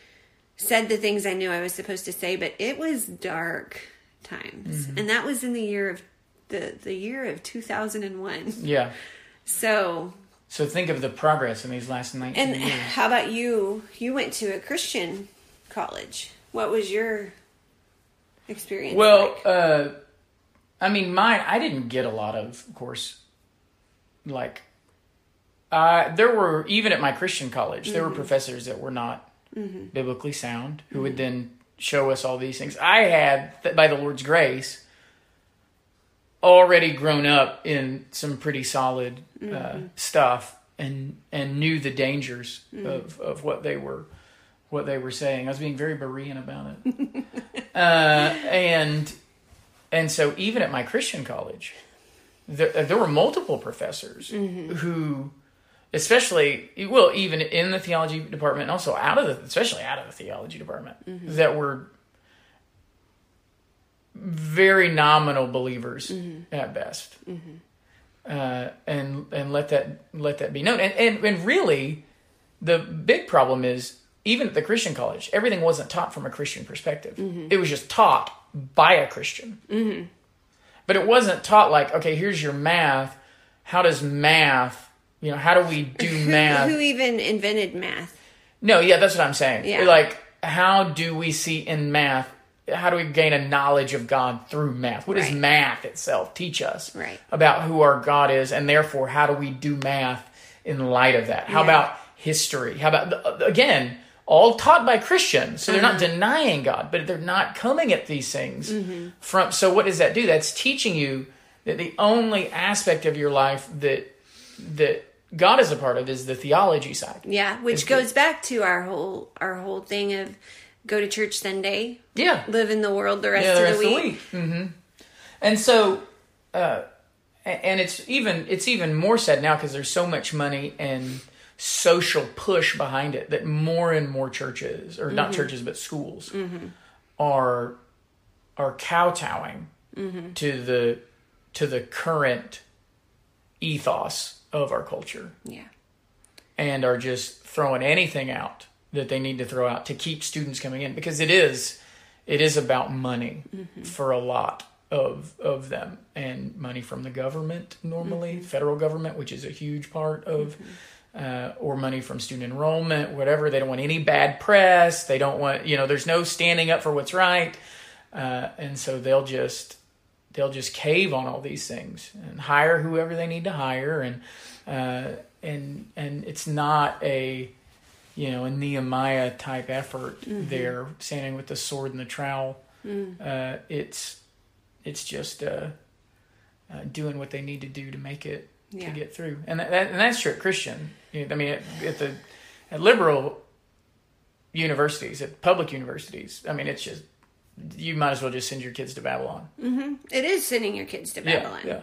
said the things I knew I was supposed to say. But it was dark times, and that was in the year of the the year of two thousand and one. Yeah. So So think of the progress in these last 19 and years. how about you? You went to a Christian college. What was your experience? Well, like? uh, I mean, mine, I didn't get a lot of, of course, like, uh, there were, even at my Christian college, there Mm-hmm. were professors that were not biblically sound who would then show us all these things. I had, by the Lord's grace, already grown up in some pretty solid uh, Mm-hmm. stuff and and knew the dangers Mm-hmm. of, of what they were what they were saying. I was being very Berean about it. uh, and and so even at my Christian college, there, there were multiple professors who, especially well, even in the theology department, and also out of the, especially out of the theology department, that were very nominal believers at best. Uh, and and let that let that be known. And, and and really, the big problem is even at the Christian college, everything wasn't taught from a Christian perspective. It was just taught by a Christian. Mm-hmm. But it wasn't taught like, okay, here's your math. How does math? You know, how do we do math? who even invented math? No, yeah, that's what I'm saying. Yeah. Like, how do we see in math? How do we gain a knowledge of God through math? What does math itself teach us Right. about who our God is, and therefore, how do we do math in light of that? How Yeah. about history? How about again, all taught by Christians, so they're not Uh-huh. denying God, but they're not coming at these things Mm-hmm. from. So, what does that do? That's teaching you that the only aspect of your life that that God is a part of is the theology side. Yeah, which It's goes back to our whole our whole thing of go to church Sunday, Yeah, live in the world the rest, yeah, the of, rest the of the week. week. hmm And so, uh, and it's even it's even more sad now because there's so much money and social push behind it that more and more churches, or not churches but schools, are are kowtowing to the to the current ethos of our culture. Yeah. and are just throwing anything out that they need to throw out to keep students coming in. Because it is it is about money for a lot of of them. And money from the government normally federal government which is a huge part of uh, or money from student enrollment whatever. They don't want any bad press. They don't want you know there's no standing up for what's right. Uh, and so they'll just they'll just cave on all these things and hire whoever they need to hire. And uh, and and it's not a you know a Nehemiah type effort there standing with the sword and the trowel. Uh, it's it's just uh, uh, doing what they need to do to make it Yeah. to get through. And that, that and that's true at Christian. I mean at, at the at liberal universities at public universities I mean it's just you might as well just send your kids to Babylon It is sending your kids to Babylon. yeah, yeah.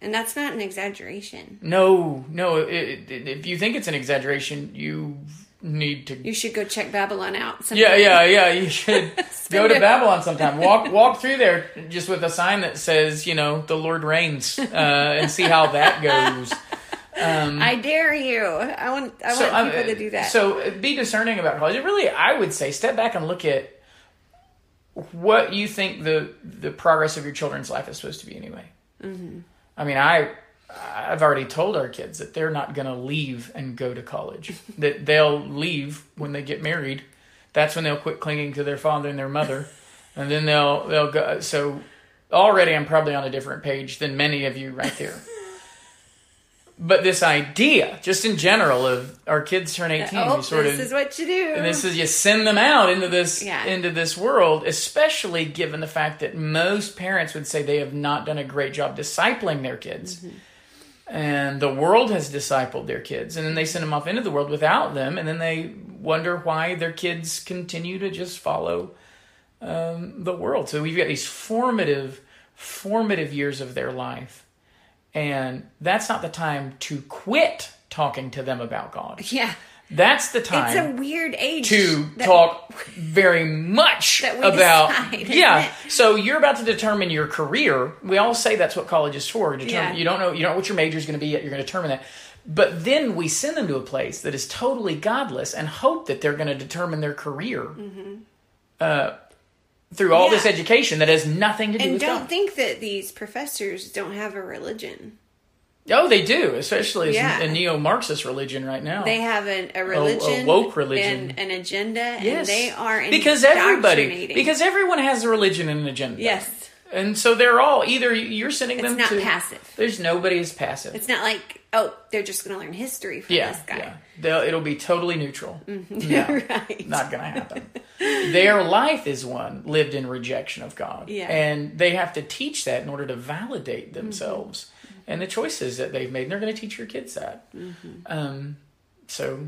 And that's not an exaggeration. No, no. It, it, if you think it's an exaggeration, you need to. You should go check Babylon out. Yeah, sometime. yeah, yeah. You should go to. Babylon sometime. Walk, walk through there just with a sign that says, you know, the Lord reigns, uh, and see how that goes. I dare you. I want. I want um, people to do that. So be discerning about college. Really, I would say, step back and look at what you think the the progress of your children's life is supposed to be anyway. Mm-hmm. I mean, I I've already told our kids that they're not going to leave and go to college. that they'll leave when they get married. That's when they'll quit clinging to their father and their mother, and then they'll they'll go. So already, I'm probably on a different page than many of you right there. But this idea, just in general, of our kids turn 18, oh, you sort this of this is what you do. and this is you send them out into this Yeah. into this world, especially given the fact that most parents would say they have not done a great job discipling their kids. Mm-hmm. And the world has discipled their kids, and then they send them off into the world without them, and then they wonder why their kids continue to just follow um, the world. So we've got these formative, formative years of their life, and that's not the time to quit talking to them about God. yeah. That's the time It's a weird age to talk very much That we about decide, yeah so you're about to determine your career we all say that's what college is for determine, Yeah. you don't know you don't know what your major is going to be yet you're going to determine that but then we send them to a place that is totally godless and hope that they're going to determine their career uh, through all this Mm-hmm. Education that has nothing to do And with don't God. think that these professors don't have a religion. oh they do especially Yeah. a neo-marxist religion right now They have a, religion a religion, woke religion. and an agenda, Yes. and they are because everybody because everyone has a religion and an agenda yes, and so they're all either you're sending it's them not to passive. there's nobody is passive It's not like oh, they're just going to learn history from yeah this guy. yeah They'll, it'll be totally neutral no, right. not gonna happen their life is one lived in rejection of god Yeah. and they have to teach that in order to validate Mm-hmm. themselves and the choices that they've made and they're going to teach your kids that Mm-hmm. um, so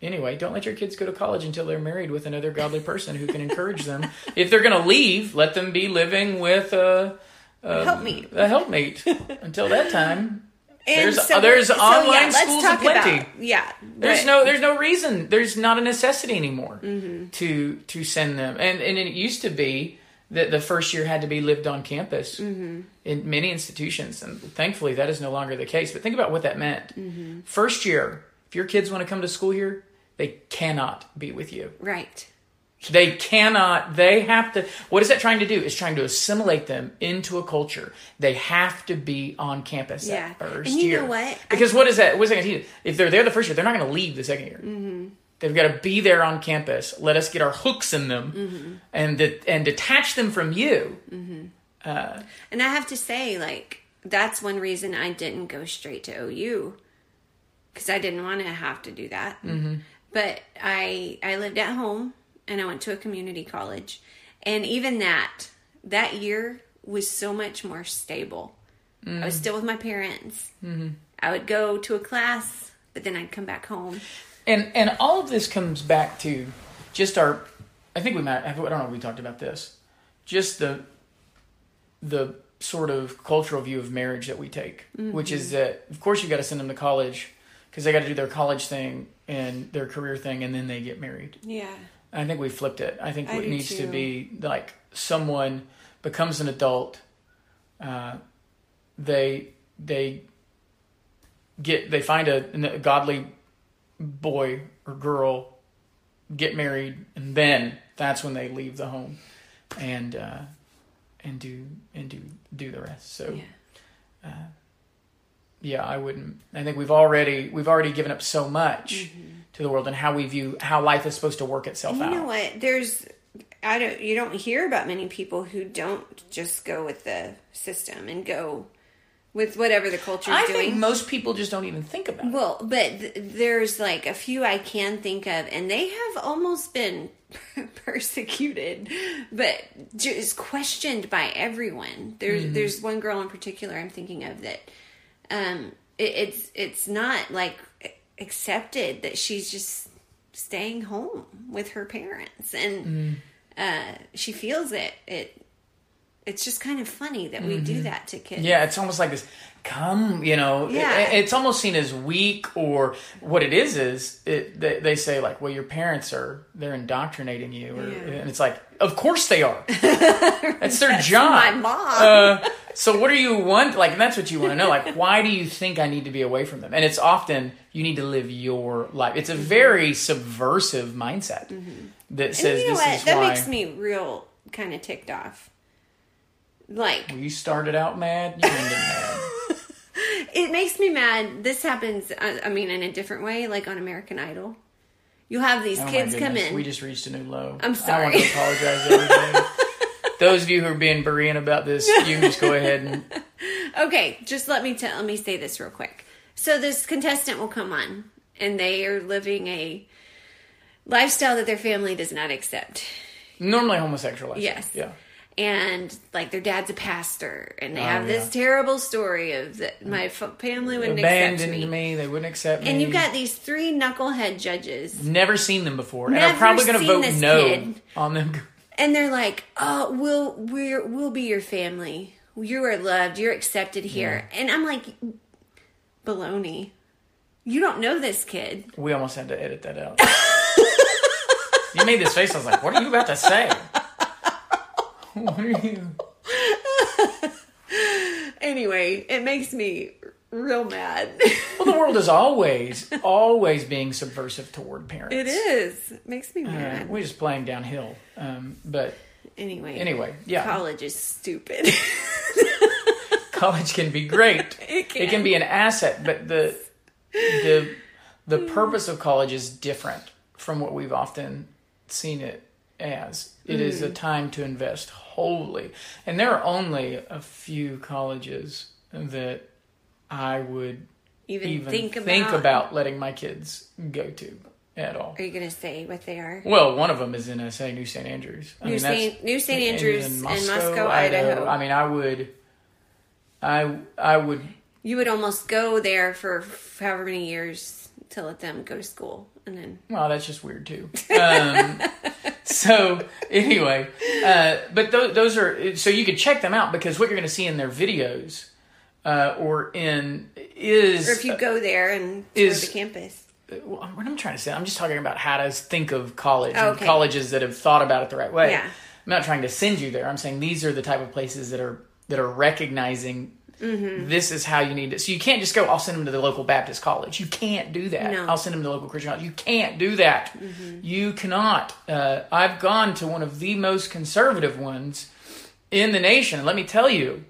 anyway don't let your kids go to college until they're married with another godly person who can encourage them if they're going to leave let them be living with a, a Help me. a helpmate until that time And There's- so there's we're- online yeah, schools aplenty. About, yeah, there's what- no there's no reason there's not a necessity anymore Mm-hmm. to to send them and and it used to be that the first year had to be lived on campus Mm-hmm. in many institutions and thankfully that is no longer the case but think about what that meant Mm-hmm. first year if your kids want to come to school here they cannot be with you right. They cannot they have to what is that trying to do it's trying to assimilate them into a culture they have to be on campus Yeah. that first And you year know what? because what is that what's that going to teach you? if they're there the first year they're not going to leave the second year Mm-hmm. they've got to be there on campus let us get our hooks in them Mm-hmm. and de- and detach them from you And I have to say, like, that's one reason I didn't go straight to OU because I didn't want to have to do that. Mm-hmm. But I I lived at home and I went to a community college, and even that that year was so much more stable. I was still with my parents. Mm-hmm. I would go to a class, but then I'd come back home. and and all of this comes back to just our i think we might i don't know if we talked about this just the the sort of cultural view of marriage that we take which is that of course you got to send them to college because they got to do their college thing and their career thing, and then they get married. Yeah. I think we flipped it. I think I it needs to be like someone becomes an adult. Uh, they they get they find a, a godly boy or girl, get married, and then that's when they leave the home, and uh, and do and do do the rest. So Yeah. yeah, I wouldn't. I think we've already we've already given up so much to the world and how we view how life is supposed to work itself You out. You know what? There's I don't you don't hear about many people who don't just go with the system and go with whatever the culture is I doing. think most people just don't even think about it. Well, but th- there's like a few I can think of, and they have almost been persecuted, but just questioned by everyone. There's Mm-hmm. there's one girl in particular I'm thinking of that um, it, it's it's not like accepted that she's just staying home with her parents, and Mm. uh, she feels it. It it's just kind of funny that we do that to kids. Mm-hmm. Yeah, it's almost like this. Come, you know, Yeah. it- it's almost seen as weak, or what it is is it, they, they say like, well, your parents are they're indoctrinating you, or, Yeah. and it's like, of course they are. That's their job. my mom. Uh, so what do you want? Like, and that's what you want to know. Like, why do you think I need to be away from them? And it's often you need to live your life. It's a very subversive mindset that Mm-hmm. And says you know this what? is That why. makes me real kind of ticked off. Like you started out mad, you ended mad. it makes me mad. This happens. uh, I mean, in a different way, like on American Idol. You have these Oh kids come in. We just reached a new low. I'm sorry. I want to apologize, everybody. Those of you who are being Berean about this, you can just go ahead and Okay, just let me tell. Let me say this real quick. So this contestant will come on, and they are living a lifestyle that their family does not accept. normally homosexual. lifestyle. Yes. Yeah. And like their dad's a pastor and they Oh, have this terrible story of that my f- family wouldn't accept me. me. They wouldn't accept me. and you've got these three knucklehead judges never seen them before, and Never I'm probably going to vote no kid. on them. and they're like oh we'll we're we'll be your family you are loved you're accepted here and i'm like baloney you don't know this kid We almost had to edit that out. you made this face. I was like, "What are you about to say?" What are you? anyway it makes me real mad Well, the world is always, always being subversive toward parents. it is it makes me Uh, mad we're just playing downhill. Um, but anyway anyway, yeah. college is stupid college can be great. It can. It can be an asset, but the the the purpose of college is different from what we've often seen it as. It is Mm. a time to invest wholly, and there are only a few colleges that I would even, even think think, about, about letting my kids go to at all. Are you going to say what they are? Well, one of them is in SA New St. Andrews. I New mean, Saint- New St. in- Andrews in Moscow, Idaho. I mean, I would, I I would You would almost go there for however many years to let them go to school, and then Well, that's just weird too. Um, so anyway, uh, but th- those are so you could check them out because what you're going to see in their videos uh, or in is or if you go there and tour is- the campus. well, what I'm trying to say. I'm just talking about how to think of college and Okay. colleges that have thought about it the right way. Yeah. I'm not trying to send you there. I'm saying these are the type of places that are that are recognizing. Mm-hmm. This is how you need it. So you can't just go. I'll send them to the local Baptist college. You can't do that. No. I'll send them to the local Christian college. You can't do that. Mm-hmm. You cannot. Uh, I've gone to one of the most conservative ones in the nation. Let me tell you,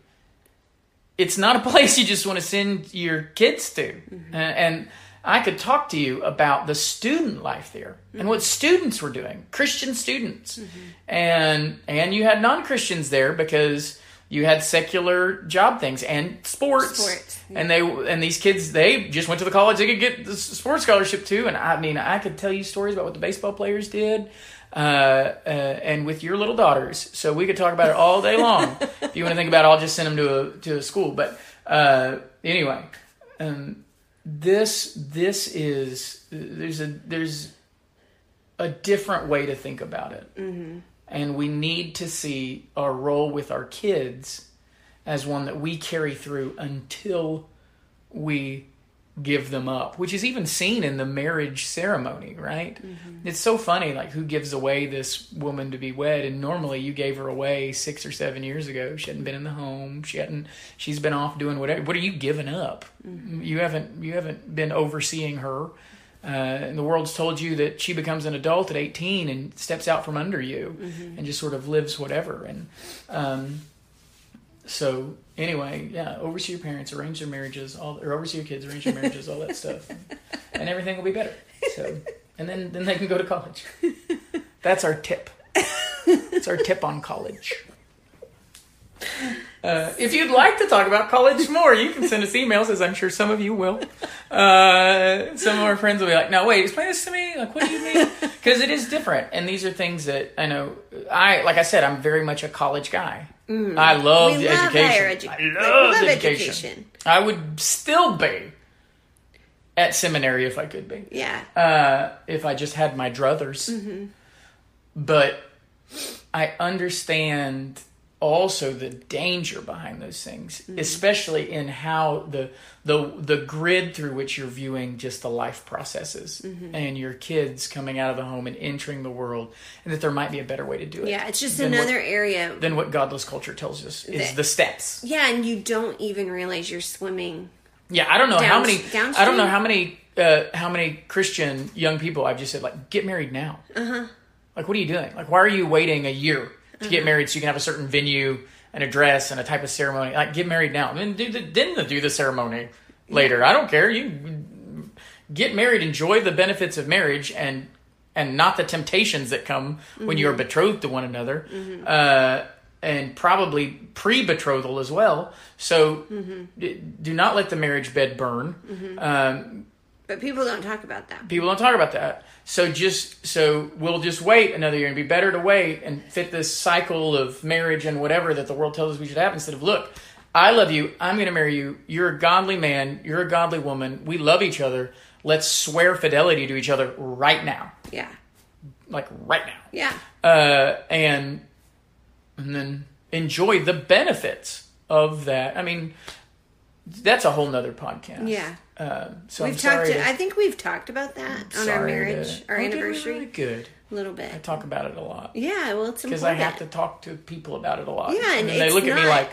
it's not a place you just want to send your kids to. Uh, and I could talk to you about the student life there and what students were doing, Christian students, and and you had non Christians there because you had secular job things and sports, Sports, yeah. and they and these kids they just went to the college they could get the sports scholarship too. And I mean, I could tell you stories about what the baseball players did. Uh, uh, and with your little daughters, so we could talk about it all day long. if you want to think about it, I'll just send them to a to a school. But uh, anyway, um, this this is there's a there's a different way to think about it and we need to see our role with our kids as one that we carry through until we give them up, which is even seen in the marriage ceremony, right? Mm-hmm. It's so funny, like who gives away this woman to be wed, and normally you gave her away six or seven years ago. She hadn't been in the home. She hadn't. She's been off doing whatever. What are you giving up? Mm-hmm. You haven't. You haven't been overseeing her. Uh, and the world's told you that she becomes an adult at 18 and steps out from under you and just sort of lives whatever. And um, so anyway, yeah, oversee your parents, arrange their marriages, all or oversee your kids, arrange their marriages, all that stuff, and everything will be better. So, and then then they can go to college. That's our tip. It's our tip on college. Uh, if you'd like to talk about college more, you can send us emails, as I'm sure some of you will. Uh, some of our friends will be like, "No, wait, explain this to me. Like, what do you mean?" Because it is different, and these are things that I know. I like I said, I'm very much a college guy. I love We the love education. higher edu- I we love, love education. education. I would still be at seminary if I could be Yeah. uh, if I just had my druthers. But I understand also the danger behind those things, especially in how the the the grid through which you're viewing just the life processes and your kids coming out of the home and entering the world, and that there might be a better way to do it. Yeah, it's just than what- another area. than what godless culture tells us is That- the steps. Yeah, and you don't even realize you're swimming. Yeah, I don't know how many. downstream? I don't know how many. Uh, how many Christian young people I've just said like get married now. Uh-huh. Like, what are you doing? Like, why are you waiting a year to get married so you can have a certain venue and a dress and a type of ceremony? Like, get married now. Then do the then do the ceremony later. I don't care. You get married, enjoy the benefits of marriage, and and not the temptations that come when you are betrothed to one another. Uh, and probably pre-betrothal as well. So d- do not let the marriage bed burn. Um, But people don't talk about that. people don't talk about that. So just so we'll just wait another year and be better to wait and fit this cycle of marriage and whatever that the world tells us we should have instead of look, I love you, I'm going to marry you. You're a godly man, you're a godly woman. We love each other. Let's swear fidelity to each other right now. Yeah. Like right now. Yeah. Uh, and and then enjoy the benefits of that. I mean, that's a whole nother podcast. Yeah. Um, so We've I'm sorry sorry to, I think we've talked about that on our marriage, to- our anniversary, really good. a little bit. I talk about it a lot Yeah, well, it's because I have to talk to people about it a lot. Yeah, and then they look at me like,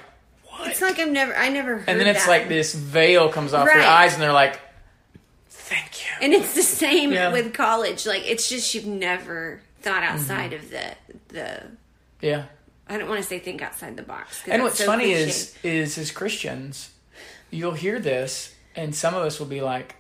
"What?" It's like I've never, I never heard and then it's that. like this veil comes off their eyes, and they're like, "Thank you." And it's the same Yeah. with college. Like it's just you've never thought Mm-hmm. outside of the the. yeah. I don't want to say think outside the box. And what's so funny cliche. is, is as Christians, you'll hear this, and some of us will be like,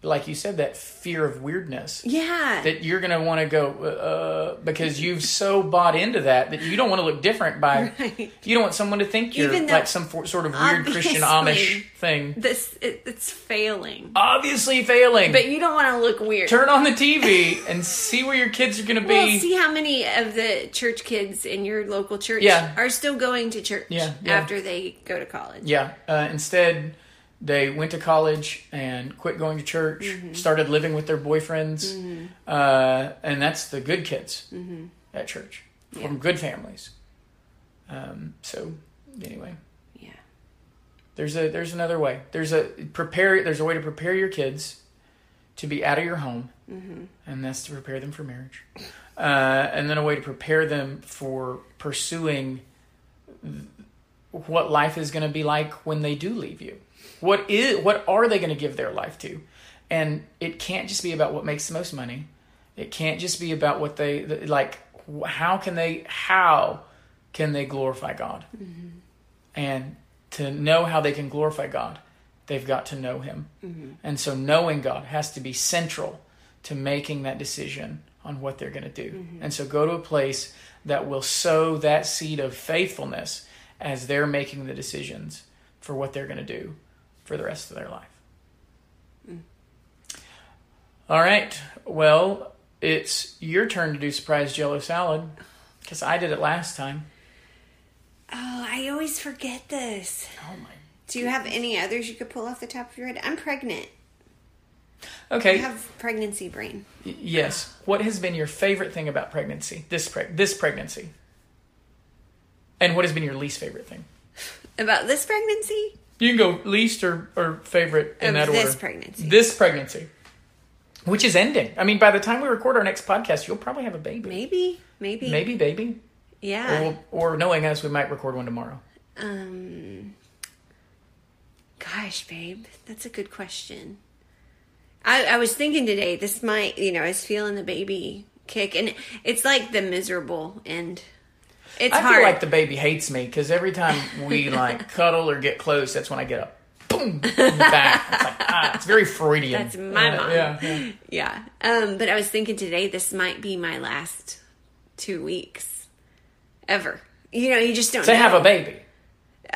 like you said, that fear of weirdness. yeah, that you're going to want to go uh, because you've so bought into that that you don't want to look different by Right. you don't want someone to think you're though like some for, sort of weird Christian Amish thing. this it, it's failing, Obviously failing. but you don't want to look weird. Turn on the TV and see where your kids are going to well, be. see how many of the church kids in your local church Yeah. are still going to church Yeah, yeah. after they go to college. yeah. Uh, instead, they went to college and quit going to church. Mm-hmm. Started living with their boyfriends, uh, and that's the good kids at church Mm-hmm. Yeah. from good families. Um, so anyway. Yeah. There's a there's another way. There's a prepare. There's a way to prepare your kids to be out of your home, and that's to prepare them for marriage, uh, and then a way to prepare them for pursuing th- what life is going to be like when they do leave you. What is what are they going to give their life to? And it can't just be about what makes the most money. It can't just be about what they like. How can they? How can they glorify God? Mm-hmm. And to know how they can glorify God, they've got to know Him. Mm-hmm. And so knowing God has to be central to making that decision on what they're going to do. Mm-hmm. And so go to a place that will sow that seed of faithfulness as they're making the decisions for what they're going to do for the rest of their life. Hmm. All right. Well, it's your turn to do surprise jello salad because I did it last time. Oh, I always forget this. Oh my. Do you have any others you could pull off the top of your head? I'm pregnant. I Okay. have pregnancy brain. Y- Yes. What has been your favorite thing about pregnancy? This preg- this pregnancy. And what has been your least favorite thing? About this pregnancy? You can go least or, or favorite in Of that this order. pregnancy. This pregnancy, which is ending. I mean, by the time we record our next podcast, you'll probably have a baby. Maybe, maybe, Maybe baby. yeah. Or, or knowing us, we might record one tomorrow. Um, gosh, babe, that's a good question. I, I was thinking today, this might, you know, I was feeling the baby kick, and it's like the miserable end. It's I hard. feel like the baby hates me because every time we like cuddle or get close, that's when I get up. Boom! back. It's like ah, it's very Freudian. That's my Uh, mom. Yeah, yeah. yeah. Um, but I was thinking today, this might be my last two weeks ever. You know, you just don't To know. have a baby.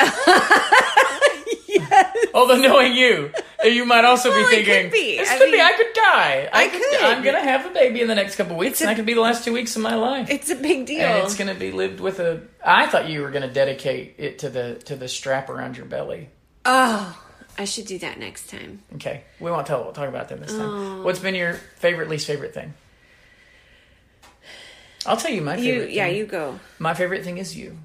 Although knowing you, you might also Well, be thinking, could be. this I could be, I could die. I, I could, could. I'm gonna have a baby in the next couple weeks, and that could be the last two weeks of my life. It's a big deal. and it's gonna be lived with a. I thought you were gonna dedicate it to the to the strap around your belly. oh, I should do that next time. Okay, we won't tell. We'll talk about that this time. Oh. What's been your favorite, least favorite thing? I'll tell you my You, favorite. yeah, thing. you go. My favorite thing is you.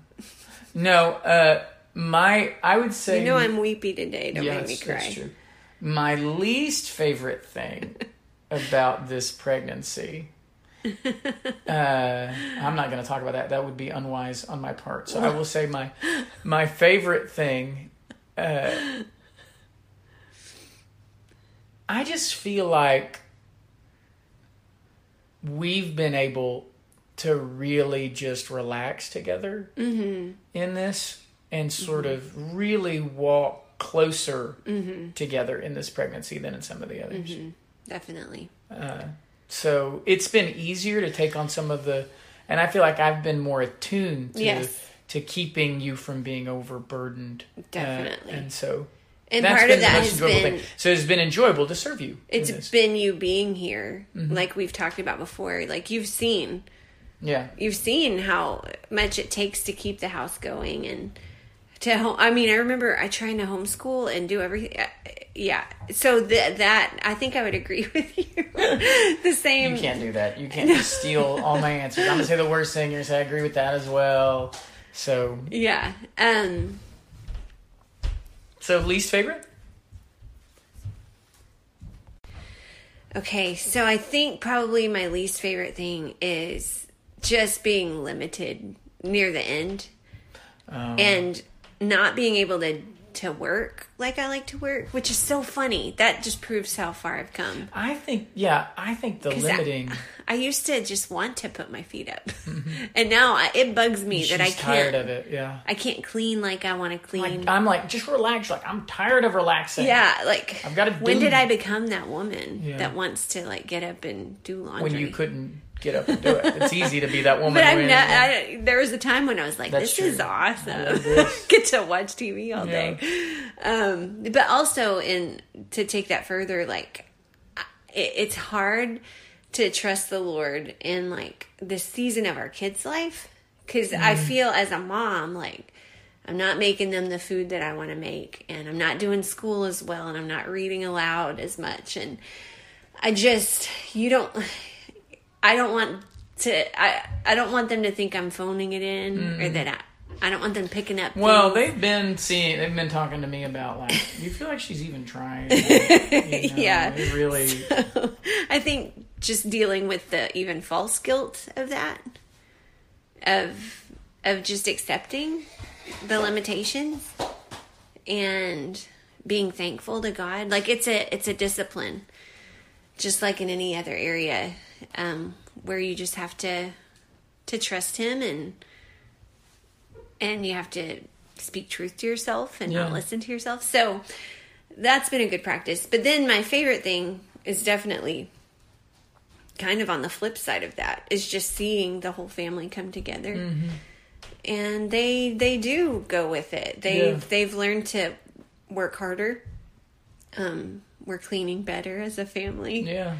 No, uh, my I would say You know I'm weepy today. Don't Yeah, make me cry. that's true. My least favorite thing about this pregnancy. Uh, I'm not going to talk about that. That would be unwise on my part. So I will say my my favorite thing. Uh, I just feel like we've been able to really just relax together in this and sort of really walk closer together in this pregnancy than in some of the others. Definitely. So it's been easier to take on some of the, and I feel like I've been more attuned to Yes. to keeping you from being overburdened. Uh, Definitely. and so And that's part of that has been thing. So it's been enjoyable to serve you. It's been you being here, Mm-hmm. like we've talked about before. Like you've seen, yeah. you've seen how much it takes to keep the house going and to home. I mean, I remember I trying to homeschool and do everything. uh, Yeah, so that that I think I would agree with you. the same. You can't do that. You can't just steal all my answers. I'm gonna say the worst thing. You're gonna say I agree with that as well. So, Yeah. Um. so least favorite? Okay, so I think probably my least favorite thing is just being limited near the end Um, and not being able to to work like I like to work, which is so funny. That just proves how far I've come. I think, yeah, I think the limiting. I, used to just want to put my feet up, mm-hmm. and now I, it bugs me She's that I can't. Tired of it. Yeah. I can't clean like I want to clean. Like, I'm like, just relax. Like, I'm tired of relaxing. yeah, like I've gotta When do- did I become that woman Yeah. that wants to like get up and do laundry? When you couldn't get up and do it. It's easy to be that woman. But I'm not. I, there was a time when I was like, That's "This is awesome! This. Get to watch TV all Yeah. day." Um, but also, in to take that further, like it, it's hard to trust the Lord in like this season of our kids' life because I Mm. feel as a mom like. I'm not making them the food that I want to make, and I'm not doing school as well, and I'm not reading aloud as much, and I just you don't I don't want to I I don't want them to think I'm phoning it in or that I I don't want them picking up Mm. Well, things. they've been seeing. They've been talking to me about like. Do you feel like she's even trying? You know, Yeah. Really. I think just dealing with the even false guilt of that of of just accepting the limitations and being thankful to God. Like it's a it's a discipline. Just like in any other area um where you just have to to trust him and and you have to speak truth to yourself and Yeah. not listen to yourself. So that's been a good practice. But then my favorite thing is definitely kind of on the flip side of that is just seeing the whole family come together. Mm-hmm. And they they do go with it. They've Yeah. they've learned to work harder. Um we're cleaning better as a family. Yeah.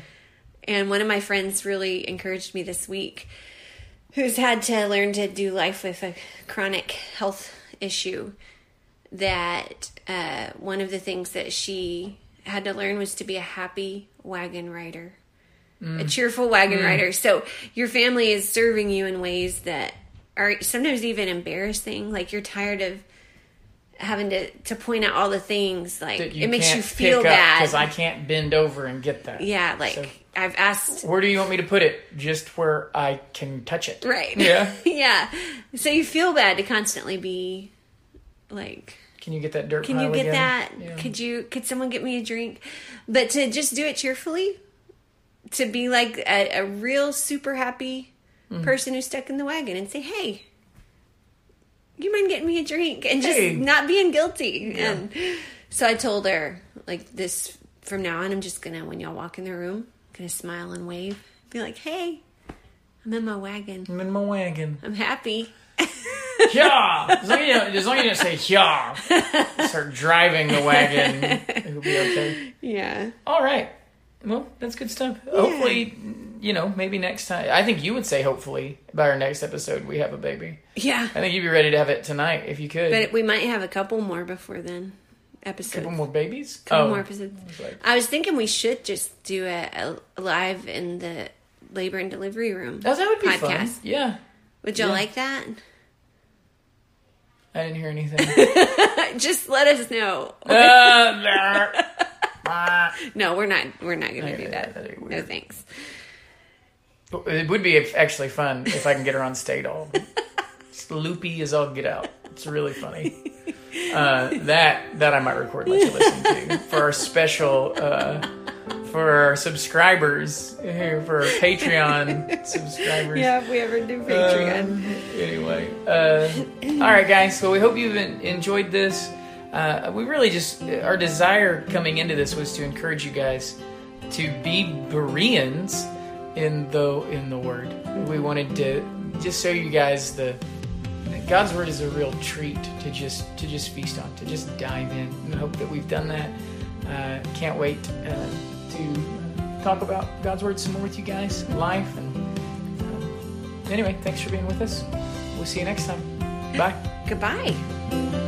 And one of my friends really encouraged me this week, who's had to learn to do life with a chronic health issue, that uh, one of the things that she had to learn was to be a happy wagon rider, a cheerful wagon rider. So your family is serving you in ways that are sometimes even embarrassing. Like you're tired of having to to point out all the things like it makes you feel bad. because I can't bend over and get that. yeah, like So- I've asked Where do you want me to put it? Just where I can touch it. right. Yeah. yeah. So you feel bad to constantly be like Can you get that dirt? Can you get again? that? Yeah. Could you? Could someone get me a drink? But to just do it cheerfully, to be like a, a real super happy Mm. person who's stuck in the wagon and say, "Hey, you mind getting me a drink?" and just Hey. not being guilty. Yeah. And so I told her like this from now on. I'm just gonna when y'all walk in the room, gonna smile and wave, be like, "Hey, I'm in my wagon. I'm in my wagon. I'm happy." Yeah. As long as you don't, as long as you don't say yeah. Start driving the wagon. It'll be okay. Yeah. All right. Well, that's good stuff. Hopefully, you know, maybe next time. I think you would say hopefully by our next episode we have a baby. Yeah. I think you'd be ready to have it tonight if you could. But we might have a couple more before then. Episodes. couple more babies. Couple oh, more episodes. I was like, I was thinking we should just do a, a live in the labor and delivery room. oh, that would be fun. Podcast. Yeah. Would y'all yeah. like that? I didn't hear anything. Just let us know. uh. No, we're not. We're not going to do that. that'd No thanks. It would be actually fun if I can get her on Stadol. Loopy as all get out. It's really funny. Uh, that that I might record let you listen to for our special uh, for our subscribers here for our Patreon subscribers. Yeah, if we ever do Um, anyway, uh, all right, guys. So we hope you've enjoyed this. Uh, we really just our desire coming into this was to encourage you guys to be Bereans in the in the Word. We wanted to just show you guys the God's Word is a real treat to just to just feast on, to just dive in. And I hope that we've done that. Uh, can't wait uh, to talk about God's Word some more with you guys, life and Anyway, thanks for being with us. We'll see you next time. Bye. Goodbye.